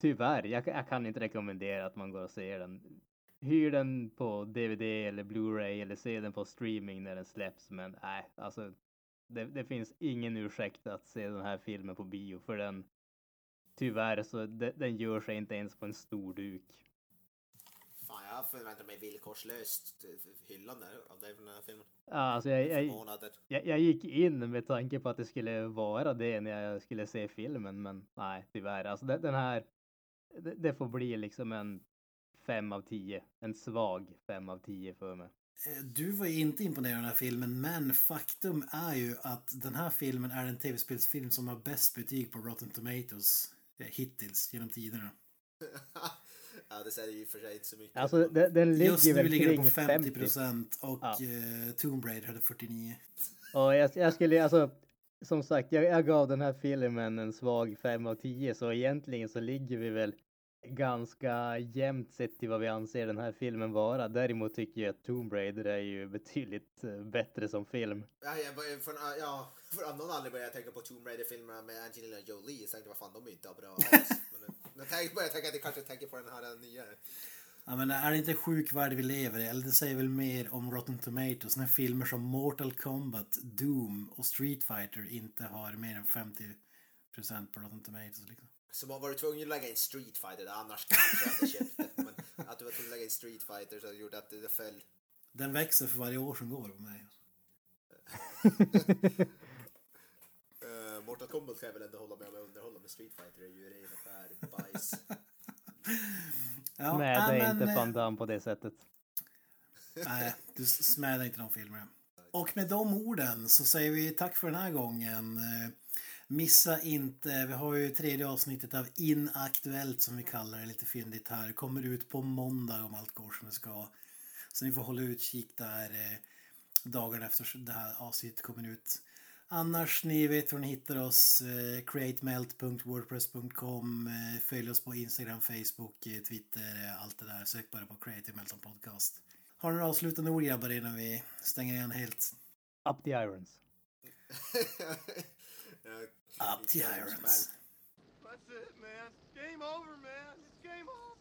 tyvärr, jag, jag kan inte rekommendera att man går och ser den. Hyr den på DVD eller Blu-ray eller se den på streaming när den släpps, men nej, alltså det, det finns ingen ursäkt att se den här filmen på bio för den tyvärr så de, den gör sig inte ens på en stor duk. Fan, jag förväntar mig villkorslöst hyllande av dig den här filmen. Ja, alltså jag, jag, jag, jag gick in med tanke på att det skulle vara det när jag skulle se filmen, men nej, tyvärr. Alltså det, den här, det, det får bli liksom en fem av tio. En svag fem av tio för mig. Eh, Du var ju inte imponerad av den här filmen, men faktum är ju att den här filmen är den tv-spelsfilm som har bäst betyg på Rotten Tomatoes eh, hittills genom tiderna. [laughs] ja, det säger ju för sig inte så mycket. Alltså den, den ligger Just nu väl ligger den på 50 procent och Ja. eh, Tomb Raider hade 49. Och jag, jag skulle alltså, som sagt, jag, jag gav den här filmen en svag fem av tio, så egentligen så ligger vi väl ganska jämnt sett till vad vi anser den här filmen vara. Däremot tycker jag att Tomb Raider är ju betydligt eh, bättre som film. Ja, jag började, för, ja, för av någon anledning började jag tänka på Tomb Raider-filmerna med Angelina Jolie. Jag tänkte vad fan, de är inte bra alls. [laughs] Men nu, börjar jag tänka att jag kanske tänker på den här nya. Ja, men är det inte sjuk värld vi lever i? Eller det säger väl mer om Rotten Tomatoes när filmer som Mortal Kombat, Doom och Street Fighter inte har mer än 50 procent på Rotten Tomatoes. Liksom. Så man var tvungen att lägga in Street Fighter, annars kanske jag hade köpt det. Men att du var tvungen att lägga in Street Fighter så gjorde att det, föll. Den växer för varje år som går på mig. Uh, [laughs] Mortal Kombat kan jag väl ändå hålla med om att underhålla, men Street Fighter är ju ren och skär bajs. [laughs] Ja, Nej, det är men, inte eh, Van Damme på det sättet. Nej, du smädar inte de filmerna. Och med de orden så säger vi tack för den här gången. Missa inte, vi har ju tredje avsnittet av Inaktuellt som vi kallar det lite fyndigt här. Kommer ut på måndag om allt går som det ska. Så ni får hålla utkik där eh, dagarna efter det här avsnittet kommer ut. Annars, ni vet var ni hittar oss. Eh, createmelt.wordpress.com. Eh, följ oss på Instagram, Facebook, Twitter, allt det där. Sök bara på Creative Melton Podcast. Har ni några avslutande ord grabbar innan vi stänger igen helt? Up the irons. [laughs] up the irons. That's it, man. Game over, man. It's game over.